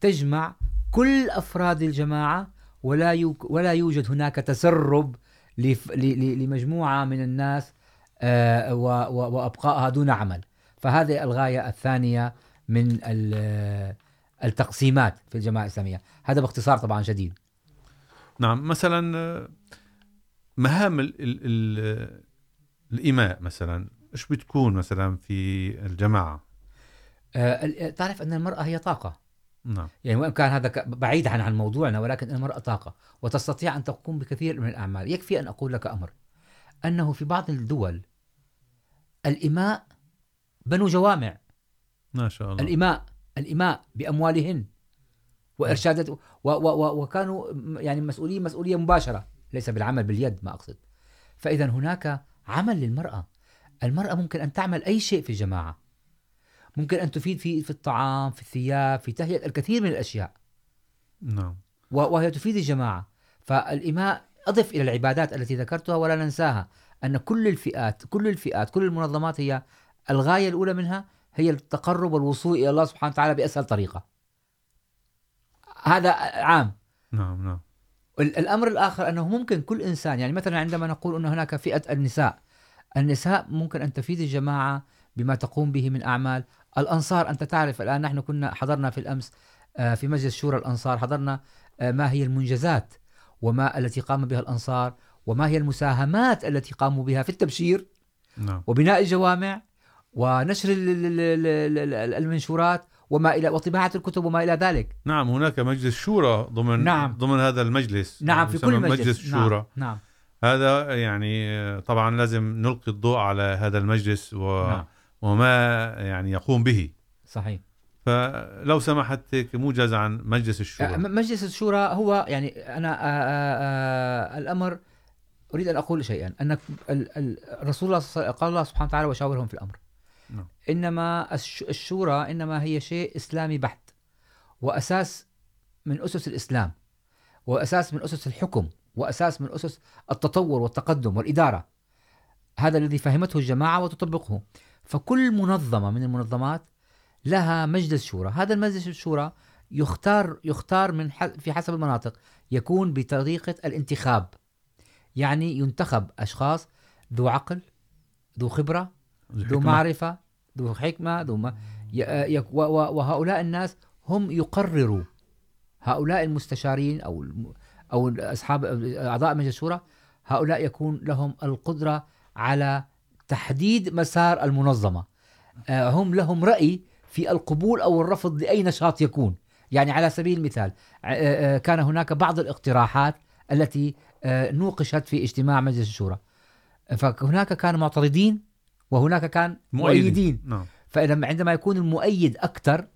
تجمع كل افراد الجماعه ولا ولا يوجد هناك تسرب لمجموعه من الناس وابقائها دون عمل فهذه الغايه الثانيه من التقسيمات في الجماعه الاسلاميه هذا باختصار طبعا شديد نعم مثلا مهام الـ الـ الـ الايماء مثلا ايش بتكون مثلا في الجماعه؟ أه تعرف ان المراه هي طاقه نعم يعني وان كان هذا بعيد عن عن موضوعنا ولكن المراه طاقه وتستطيع ان تقوم بكثير من الاعمال، يكفي ان اقول لك امر انه في بعض الدول الاماء بنوا جوامع ما شاء الله الاماء الاماء باموالهن وارشادات و... و... و... وكانوا يعني مسؤولين مسؤوليه مباشره ليس بالعمل باليد ما اقصد فاذا هناك عمل للمراه المراه ممكن ان تعمل اي شيء في الجماعه ممكن ان تفيد في في الطعام في الثياب في تهيئه الكثير من الاشياء نعم و... وهي تفيد الجماعه فالاماء اضف الى العبادات التي ذكرتها ولا ننساها ان كل الفئات كل الفئات كل المنظمات هي الغايه الاولى منها هي التقرب والوصول الى الله سبحانه وتعالى باسهل طريقه هذا عام نعم نعم الامر الاخر انه ممكن كل انسان يعني مثلا عندما نقول ان هناك فئه النساء النساء ممكن ان تفيد الجماعه بما تقوم به من اعمال الانصار انت تعرف الان نحن كنا حضرنا في الامس في مجلس شورى الانصار حضرنا ما هي المنجزات وما التي قام بها الانصار وما هي المساهمات التي قاموا بها في التبشير نعم. وبناء الجوامع ونشر المنشورات وما الى وطباعه الكتب وما الى ذلك نعم هناك مجلس شورى ضمن نعم. ضمن هذا المجلس نعم في كل مجلس, مجلس شورى نعم. نعم هذا يعني طبعا لازم نلقي الضوء على هذا المجلس و... نعم. وما يعني يقوم به صحيح فلو سمحت موجز عن مجلس الشورى مجلس الشورى هو يعني انا آآ آآ الامر اريد ان اقول شيئا ان الرسول قال الله سبحانه وتعالى وشاورهم في الامر اِنما إنما الشورى حیہش هي بحت و بحت مین من ال اسلام و من مین الحكم الحکم من اصاص التطور والتقدم تطور هذا الذي فهمته ادارہ وتطبقه فكل فحمت من المنظمات لها مجلس شورى هذا المجلس الشورى يختار يختار من في حسب المناطق يكون یختارختار الانتخاب يعني ينتخب اشخاص ذو عقل ذو خبرة ذو معرفة ذو حكمة ذو ما وهؤلاء الناس هم يقرروا هؤلاء المستشارين أو أو أصحاب أعضاء مجلس الشورى هؤلاء يكون لهم القدرة على تحديد مسار المنظمة هم لهم رأي في القبول أو الرفض لأي نشاط يكون يعني على سبيل المثال كان هناك بعض الاقتراحات التي نوقشت في اجتماع مجلس الشورى فهناك كان معترضين وهناك كان مؤيدين نعم. فإذا عندما يكون المؤيد أكثر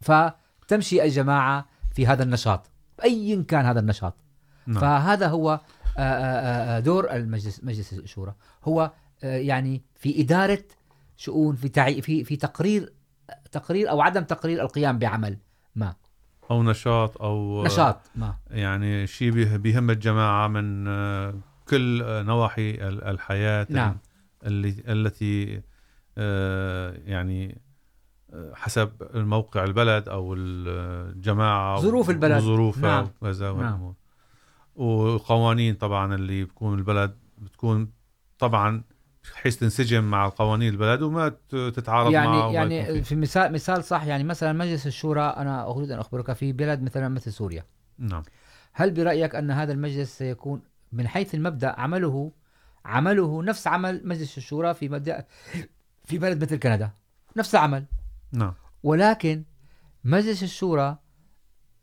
فتمشي الجماعة في هذا النشاط أيا كان هذا النشاط نعم. فهذا هو دور المجلس مجلس الشورى هو يعني في إدارة شؤون في تعي في في تقرير تقرير أو عدم تقرير القيام بعمل ما أو نشاط أو نشاط ما يعني شيء بيهم الجماعة من كل نواحي الحياة نعم التي يعني حسب الموقع البلد او الجماعه ظروف البلد وظروفها نعم. وكذا نعم. وقوانين طبعا اللي بتكون البلد بتكون طبعا بحيث تنسجم مع قوانين البلد وما تتعارض يعني مع يعني يعني في مثال مثال صح يعني مثلا مجلس الشورى انا اريد ان اخبرك في بلد مثلا مثل سوريا نعم هل برايك ان هذا المجلس سيكون من حيث المبدا عمله عمله نفس عمل مجلس الشورى في مد... في بلد مثل كندا نفس العمل نعم ولكن مجلس الشورى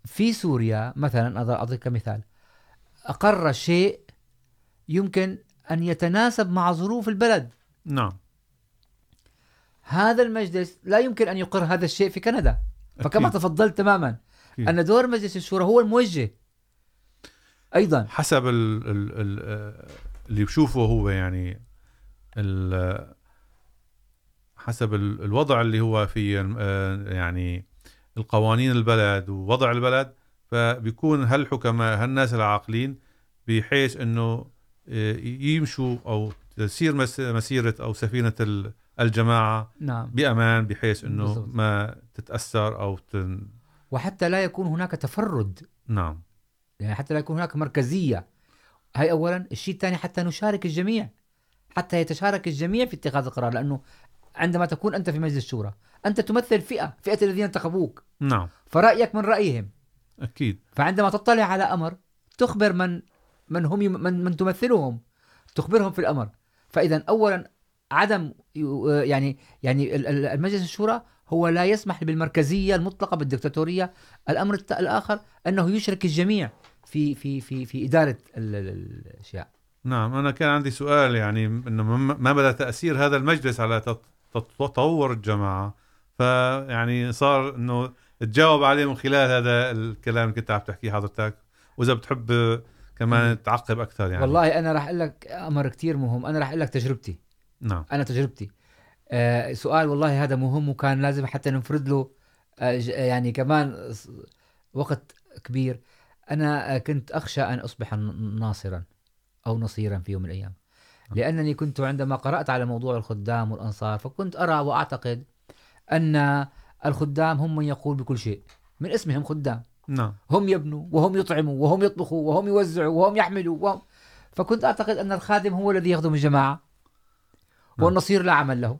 في سوريا مثلا اعطيك مثال اقر شيء يمكن ان يتناسب مع ظروف البلد نعم هذا المجلس لا يمكن ان يقر هذا الشيء في كندا فكما أكيد. تفضلت تماما أكيد. ان دور مجلس الشورى هو الموجه ايضا حسب الـ الـ الـ اللي بشوفه هو يعني حسب الوضع اللي هو فيه يعني القوانين البلد ووضع البلد فبيكون هالحكماء هالناس العاقلين بحيث انه يمشوا او تسير مسيره او سفينه الجماعه نعم. بامان بحيث انه بالضبط. ما تتاثر او تن... وحتى لا يكون هناك تفرد نعم يعني حتى لا يكون هناك مركزيه هاي اولا الشيء الثاني حتى نشارك الجميع حتى يتشارك الجميع في اتخاذ القرار لانه عندما تكون انت في مجلس الشورى انت تمثل فئه فئه الذين انتخبوك نعم فرايك من رايهم اكيد فعندما تطلع على امر تخبر من من هم من, من تمثلهم تخبرهم في الامر فاذا اولا عدم يعني يعني المجلس الشورى هو لا يسمح بالمركزيه المطلقه بالدكتاتوريه الامر الاخر انه يشرك الجميع في في في في اداره الاشياء نعم انا كان عندي سؤال يعني انه ما بدا تاثير هذا المجلس على تطور الجماعه فيعني صار انه تجاوب عليه من خلال هذا الكلام اللي كنت عم تحكيه حضرتك واذا بتحب كمان تعقب اكثر يعني والله انا راح اقول لك امر كثير مهم انا راح اقول لك تجربتي نعم انا تجربتي سؤال والله هذا مهم وكان لازم حتى نفرد له يعني كمان وقت كبير أنا كنت أخشى أن أصبح ناصرا أو نصيرا في يوم من الأيام لأنني كنت عندما قرأت على موضوع الخدام والأنصار فكنت أرى وأعتقد أن الخدام هم من يقول بكل شيء من اسمهم خدام نعم. هم يبنوا وهم يطعموا وهم يطبخوا وهم يوزعوا وهم يحملوا وهم فكنت أعتقد أن الخادم هو الذي يخدم الجماعة والنصير لا عمل له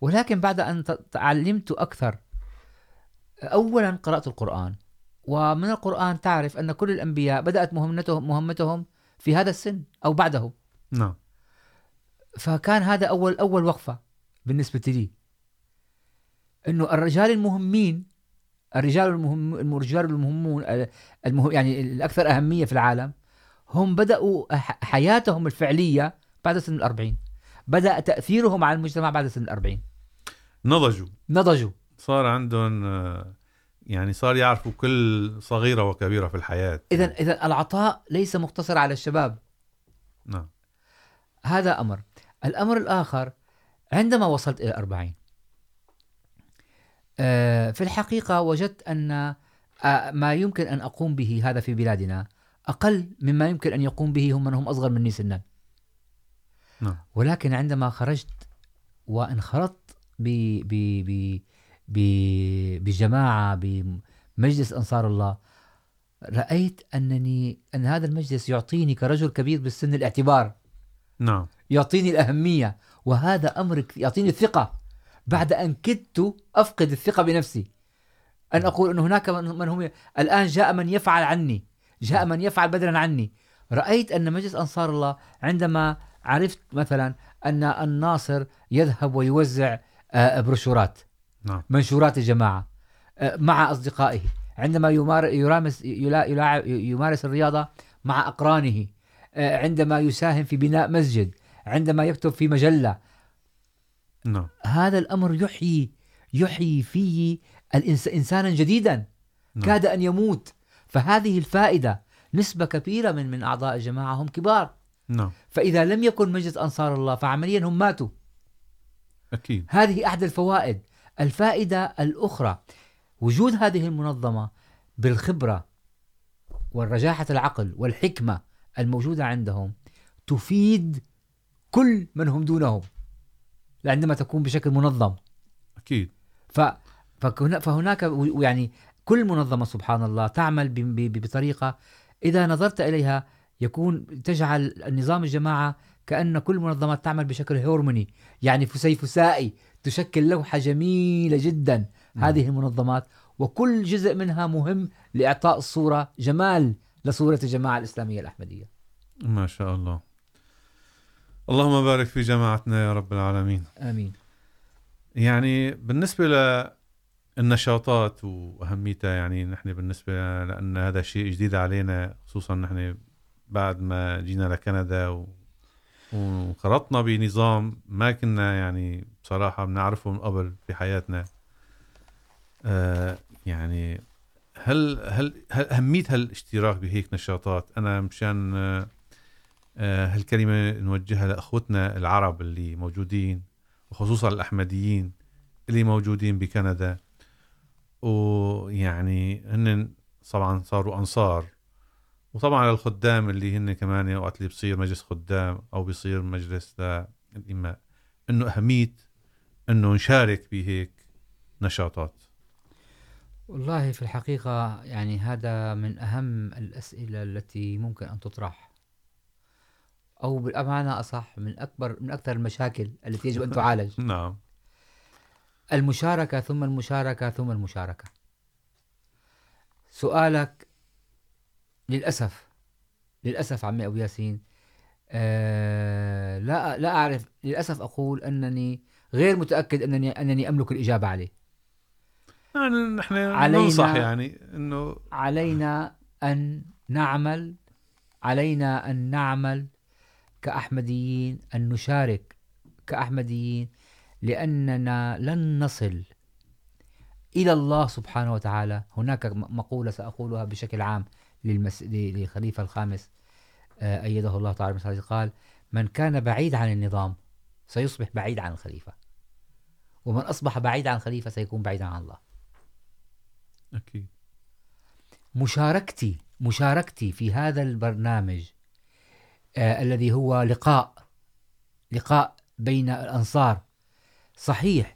ولكن بعد أن تعلمت أكثر أولا قرأت القرآن ومن القرآن تعرف أن كل الأنبياء بدأت مهمتهم مهمتهم في هذا السن أو بعده. نعم. فكان هذا أول أول وقفة بالنسبة لي. أنه الرجال المهمين الرجال المهم الرجال المهمون المهم يعني الأكثر أهمية في العالم هم بدأوا حياتهم الفعلية بعد سن الأربعين بدأ تأثيرهم على المجتمع بعد سن الأربعين نضجوا نضجوا صار عندهم يعني صار يعرفوا كل صغيرة وكبيرة في الحياة إذا إذا العطاء ليس مقتصر على الشباب نعم هذا أمر الأمر الآخر عندما وصلت إلى الأربعين في الحقيقة وجدت أن ما يمكن أن أقوم به هذا في بلادنا أقل مما يمكن أن يقوم به هم من هم أصغر مني سنا نعم. ولكن عندما خرجت وانخرطت بجماعة بمجلس أنصار الله رأيت أنني أن هذا المجلس يعطيني كرجل كبير بالسن الاعتبار نعم يعطيني الأهمية وهذا أمر يعطيني الثقة بعد أن كدت أفقد الثقة بنفسي أن أقول أن هناك من هم الآن جاء من يفعل عني جاء من يفعل بدلا عني رأيت أن مجلس أنصار الله عندما عرفت مثلا أن الناصر يذهب ويوزع بروشورات نعم. منشورات الجماعة مع أصدقائه عندما يمارس, يمارس الرياضة مع أقرانه عندما يساهم في بناء مسجد عندما يكتب في مجلة نعم. هذا الأمر يحيي يحيي فيه الإنس إنسانا جديدا نعم. كاد أن يموت فهذه الفائدة نسبة كبيرة من من أعضاء الجماعة هم كبار نعم فإذا لم يكن مجلس أنصار الله فعمليا هم ماتوا أكيد هذه أحد الفوائد الفائدة الأخرى وجود هذه المنظمة بالخبرة والرجاحة العقل والحكمة الموجودة عندهم تفيد كل من هم دونهم عندما تكون بشكل منظم أكيد ف فهناك يعني كل منظمة سبحان الله تعمل بطريقة إذا نظرت إليها يكون تجعل النظام الجماعة كأن كل منظمة تعمل بشكل هرموني يعني فسيفسائي تشكل لوحة جميلة جدا هذه المنظمات وكل جزء منها مهم لإعطاء الصورة جمال لصورة الجماعة الإسلامية الأحمدية ما شاء الله اللهم بارك في جماعتنا يا رب العالمين آمين يعني بالنسبة للنشاطات وأهميتها يعني نحن بالنسبة لأن هذا شيء جديد علينا خصوصا نحن بعد ما جينا لكندا وانخرطنا بنظام ما كنا يعني بصراحه بنعرفه من قبل في حياتنا آه يعني هل هل, هل اهميه هالاشتراك بهيك نشاطات انا مشان آه هالكلمه نوجهها لاخوتنا العرب اللي موجودين وخصوصا الاحمديين اللي موجودين بكندا ويعني هن طبعا صاروا انصار وطبعا للخدام اللي هن كمان وقت اللي بصير مجلس خدام او بصير مجلس الاماء انه اهميه انه نشارك بهيك نشاطات والله في الحقيقه يعني هذا من اهم الاسئله التي ممكن ان تطرح او بالامانه اصح من اكبر من اكثر المشاكل التي يجب ان تعالج نعم المشاركه ثم المشاركه ثم المشاركه سؤالك للأسف للأسف عمي أبو ياسين آه لا لا أعرف للأسف أقول أنني غير متأكد أنني أنني أملك الإجابة عليه يعني نحن علينا ننصح يعني أنه علينا أن نعمل علينا أن نعمل كأحمديين أن نشارك كأحمديين لأننا لن نصل إلى الله سبحانه وتعالى هناك مقولة سأقولها بشكل عام للمس... للخليفة الخامس أيده الله تعالى المسعدي قال من كان بعيد عن النظام سيصبح بعيد عن الخليفة ومن أصبح بعيد عن الخليفة سيكون بعيدا عن الله أكيد مشاركتي مشاركتي في هذا البرنامج آه الذي هو لقاء لقاء بين الأنصار صحيح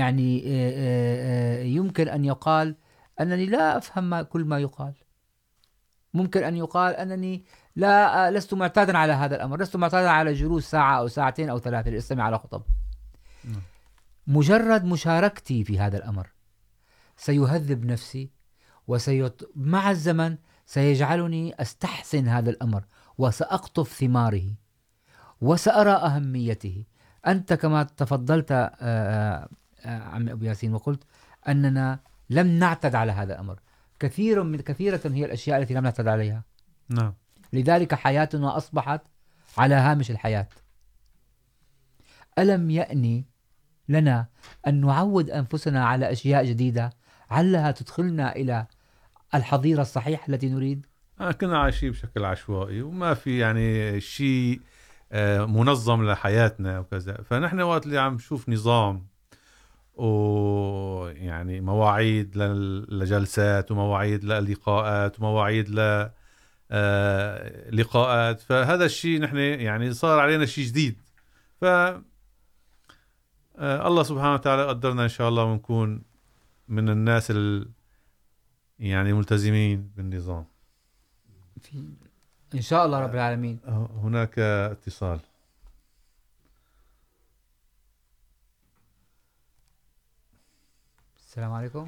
يعني آه آه يمكن أن يقال أنني لا أفهم ما كل ما يقال ممكن أن يقال أنني لا لست معتادا على هذا الأمر لست معتادا على جلوس ساعة أو ساعتين أو ثلاثة للاستماع على خطب مجرد مشاركتي في هذا الأمر سيهذب نفسي وسيط... مع الزمن سيجعلني أستحسن هذا الأمر وسأقطف ثماره وسأرى أهميته أنت كما تفضلت عم أبو ياسين وقلت أننا لم نعتد على هذا الأمر كثير من كثيرة هي الأشياء التي لم نعتد عليها نعم لذلك حياتنا أصبحت على هامش الحياة ألم يأني لنا أن نعود أنفسنا على أشياء جديدة علها تدخلنا إلى الحظيرة الصحيحة التي نريد كنا عايشين بشكل عشوائي وما في يعني شيء منظم لحياتنا وكذا فنحن وقت اللي عم نشوف نظام ويعني مواعيد للجلسات ومواعيد للقاءات ومواعيد للقاءات فهذا الشيء نحن يعني صار علينا شيء جديد ف الله سبحانه وتعالى قدرنا ان شاء الله ونكون من الناس ال يعني ملتزمين بالنظام في ان شاء الله رب العالمين هناك اتصال السلام علیکم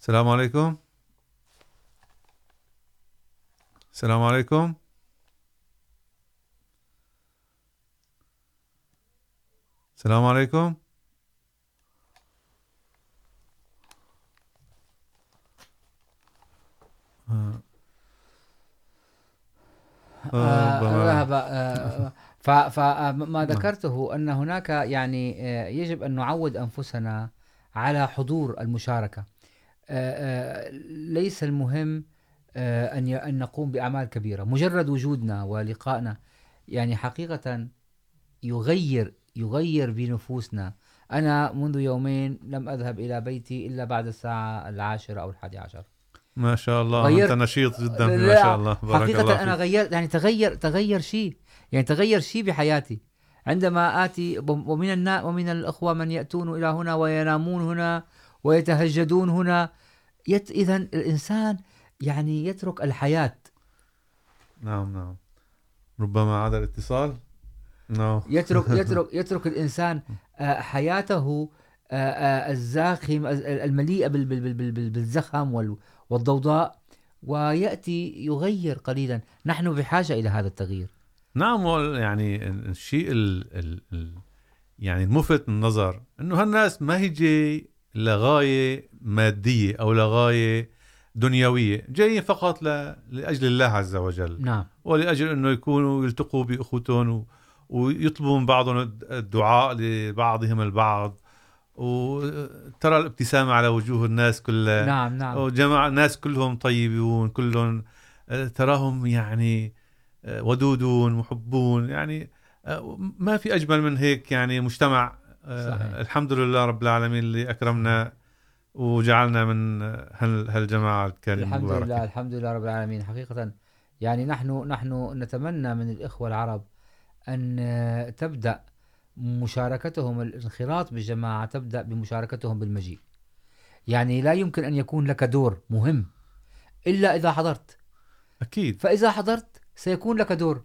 السلام علیکم السلام علیکم السلام علیکم فما ذكرته ان هناك يعني یعنی، يجب ان نعود انفسنا على حضور المشاركة ليس المهم أن أن نقوم بأعمال كبيرة مجرد وجودنا ولقائنا يعني حقيقة يغير يغير بنفوسنا أنا منذ يومين لم أذهب إلى بيتي إلا بعد الساعة العاشرة أو الحادي عشر ما شاء الله غير... أنت نشيط جدا ما شاء الله بارك حقيقة الله فيك. أنا غيرت يعني تغير تغير شيء يعني تغير شيء بحياتي عندما آتي ومن النا ومن الأخوة من يأتون إلى هنا وينامون هنا ويتهجدون هنا يت إذا الإنسان يعني يترك الحياة نعم نعم ربما عاد الاتصال نعم يترك يترك يترك الإنسان حياته الزاخم المليئة بالزخم والضوضاء ويأتي يغير قليلا نحن بحاجة إلى هذا التغيير نعمل يعني الشيء ال ال ال يعني المفت النظر انه هالناس ما هي جاي لغايه ماديه او لغايه دنيويه، جايين فقط ل... لاجل الله عز وجل نعم ولاجل انه يكونوا يلتقوا باخوتهم و... ويطلبوا من بعضهم الدعاء لبعضهم البعض وترى الابتسامة على وجوه الناس كلها نعم نعم وجمع الناس كلهم طيبون كلهم تراهم يعني ودودون محبون يعني ما في اجمل من هيك يعني مجتمع صحيح. الحمد لله رب العالمين اللي اكرمنا وجعلنا من هالجماعه الكريمه الحمد المباركة. لله الحمد لله رب العالمين حقيقه يعني نحن نحن نتمنى من الاخوه العرب ان تبدا مشاركتهم الانخراط بالجماعه تبدا بمشاركتهم بالمجيء. يعني لا يمكن ان يكون لك دور مهم الا اذا حضرت. اكيد فاذا حضرت سيكون لك دور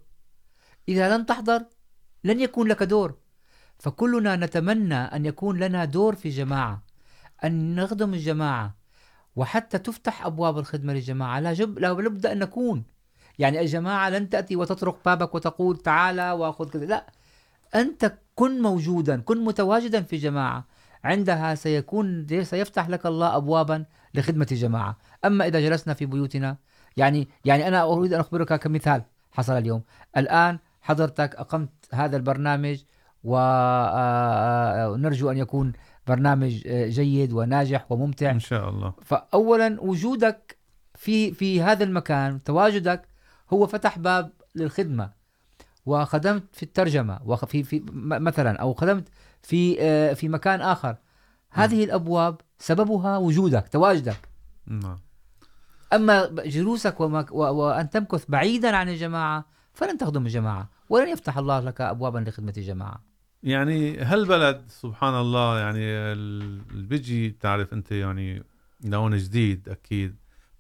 إذا لم تحضر لن يكون لك دور فكلنا نتمنى أن يكون لنا دور في جماعة أن نخدم الجماعة وحتى تفتح أبواب الخدمة للجماعة لا, جب لا بد أن نكون يعني الجماعة لن تأتي وتطرق بابك وتقول تعال وأخذ كذا لا أنت كن موجودا كن متواجدا في جماعة عندها سيكون سيفتح لك الله أبوابا لخدمة الجماعة أما إذا جلسنا في بيوتنا يعني يعني انا اريد ان اخبرك كمثال حصل اليوم الان حضرتك اقمت هذا البرنامج ونرجو ان يكون برنامج جيد وناجح وممتع ان شاء الله فاولا وجودك في في هذا المكان تواجدك هو فتح باب للخدمه وخدمت في الترجمه وفي في مثلا او خدمت في في مكان اخر هذه م. الابواب سببها وجودك تواجدك نعم أما جلوسك وأن تمكث بعيدا عن الجماعة فلن تخدم الجماعة ولن يفتح الله لك أبوابا لخدمة الجماعة يعني هالبلد سبحان الله يعني اللي بيجي بتعرف أنت يعني لون جديد أكيد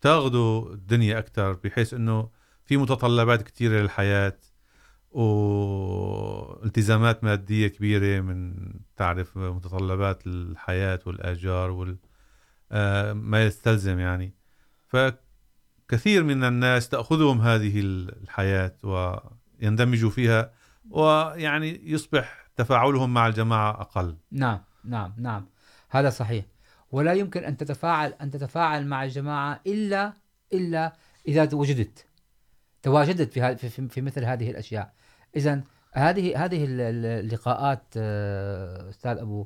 تاخذوا الدنيا أكثر بحيث أنه في متطلبات كثيرة للحياة والتزامات مادية كبيرة من تعرف متطلبات الحياة والآجار وال ما يستلزم يعني فكثير من الناس تأخذهم هذه الحياة ويندمجوا فيها ويعني يصبح تفاعلهم مع الجماعة أقل نعم نعم نعم هذا صحيح ولا يمكن أن تتفاعل أن تتفاعل مع الجماعة إلا إلا إذا وجدت تواجدت في في في مثل هذه الأشياء إذا هذه هذه اللقاءات أستاذ أبو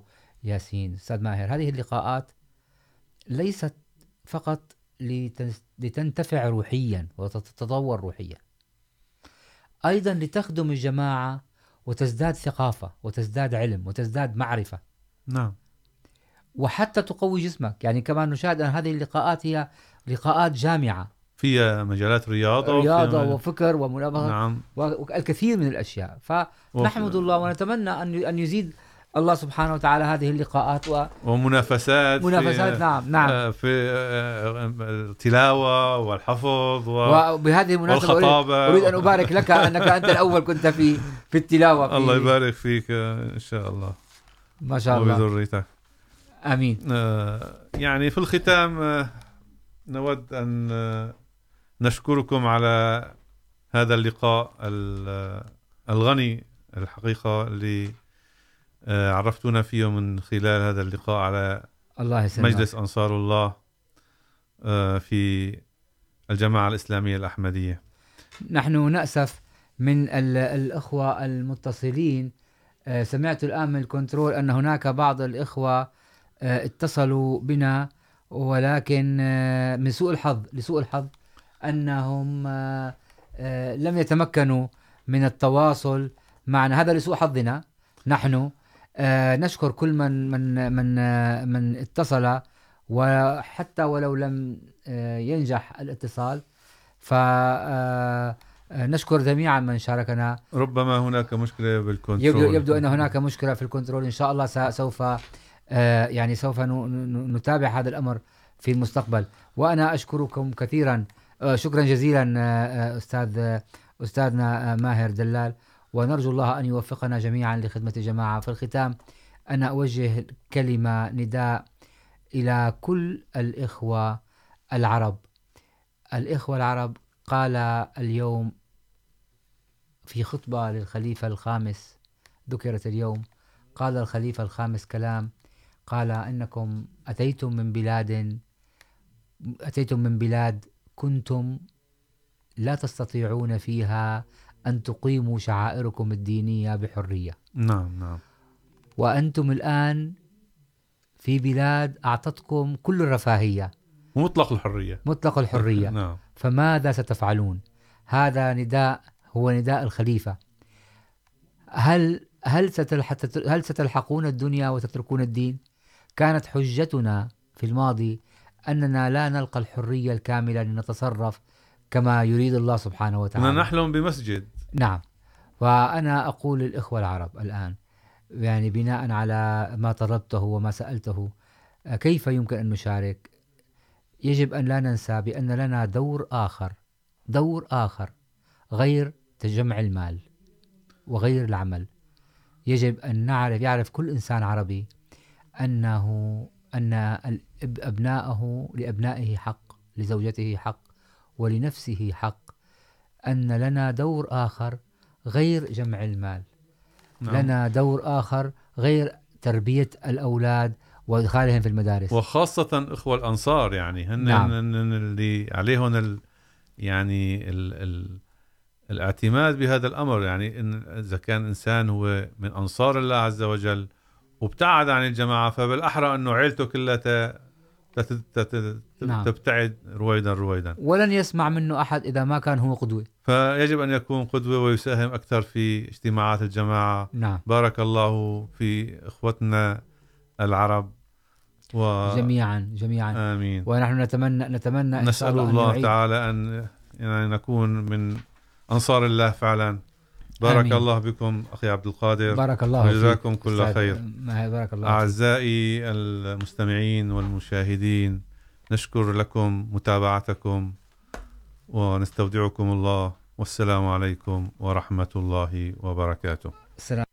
ياسين أستاذ ماهر هذه اللقاءات ليست فقط لتنتفع روحيا وتتطور روحيا أيضا لتخدم الجماعة وتزداد ثقافة وتزداد علم وتزداد معرفة نعم وحتى تقوي جسمك يعني كما نشاهد أن هذه اللقاءات هي لقاءات جامعة في مجالات رياضة رياضة وفي وفكر ومنابهة نعم والكثير من الأشياء فنحمد الله ونتمنى أن يزيد الله سبحانه وتعالى هذه اللقاءات و... ومنافسات منافسات في... نعم نعم في التلاوة والحفظ و... وبهذه المناسبة أريد أن أبارك لك أنك أنت الأول كنت في في التلاوة في... الله يبارك فيك إن شاء الله ما شاء الله وبذريتك آمين يعني في الختام نود أن نشكركم على هذا اللقاء الغني الحقيقة اللي عرفتونا فيه من خلال هذا اللقاء على الله يسلمك مجلس انصار الله في الجماعه الاسلاميه الاحمديه نحن ناسف من الاخوه المتصلين سمعت الان من الكنترول ان هناك بعض الاخوه اتصلوا بنا ولكن من سوء الحظ لسوء الحظ انهم لم يتمكنوا من التواصل معنا هذا لسوء حظنا نحن نشكر كل من من من من اتصل وحتى ولو لم ينجح الاتصال ف نشكر جميعا من شاركنا ربما هناك مشكله بالكنترول يبدو, يبدو ان هناك مشكله في الكنترول ان شاء الله سوف يعني سوف نتابع هذا الامر في المستقبل وانا اشكركم كثيرا شكرا جزيلا استاذ استاذنا ماهر دلال ونرجو الله أن يوفقنا جميعا لخدمة الجماعة في الختام أنا أوجه كلمة نداء إلى كل الإخوة العرب الإخوة العرب قال اليوم في خطبة للخليفة الخامس ذكرت اليوم قال الخليفة الخامس كلام قال إنكم أتيتم من بلاد أتيتم من بلاد كنتم لا تستطيعون فيها أن تقيموا شعائركم الدينية بحرية نعم نعم وأنتم الآن في بلاد أعطتكم كل الرفاهية مطلق الحرية مطلق الحرية نعم. فماذا ستفعلون هذا نداء هو نداء الخليفة هل هل ستلحق هل ستلحقون الدنيا وتتركون الدين؟ كانت حجتنا في الماضي اننا لا نلقى الحريه الكامله لنتصرف كما يريد الله سبحانه وتعالى. نحلم بمسجد نعم وأنا أقول للإخوة العرب الآن يعني بناء على ما طلبته وما سألته كيف يمكن أن نشارك يجب أن لا ننسى بأن لنا دور آخر دور آخر غير تجمع المال وغير العمل يجب أن نعرف يعرف كل إنسان عربي أنه أن أبنائه لأبنائه حق لزوجته حق ولنفسه حق أن لنا دور آخر غير جمع المال نعم. لنا دور آخر غير تربية الأولاد وإدخالهم في المدارس وخاصة إخوة الأنصار يعني هن نعم. هن اللي عليهم ال... يعني ال... ال... الاعتماد بهذا الأمر يعني إن إذا كان إنسان هو من أنصار الله عز وجل وابتعد عن الجماعة فبالأحرى أنه عيلته كلها تبتعد رويدا رويدا ولن يسمع منه أحد إذا ما كان هو قدوة فيجب أن يكون قدوة ويساهم أكثر في اجتماعات الجماعة نعم. بارك الله في إخوتنا العرب و... جميعا جميعا آمين. ونحن نتمنى نتمنى نسأل الله, الله أن تعالى أن نكون من أنصار الله فعلا بارك أمين. الله بكم أخي عبد القادر بارك الله وجزاكم كل خير بارك الله أعزائي بارك. المستمعين والمشاهدين نشكر لكم متابعتكم ونستودعكم الله والسلام عليكم ورحمة الله وبركاته السلام.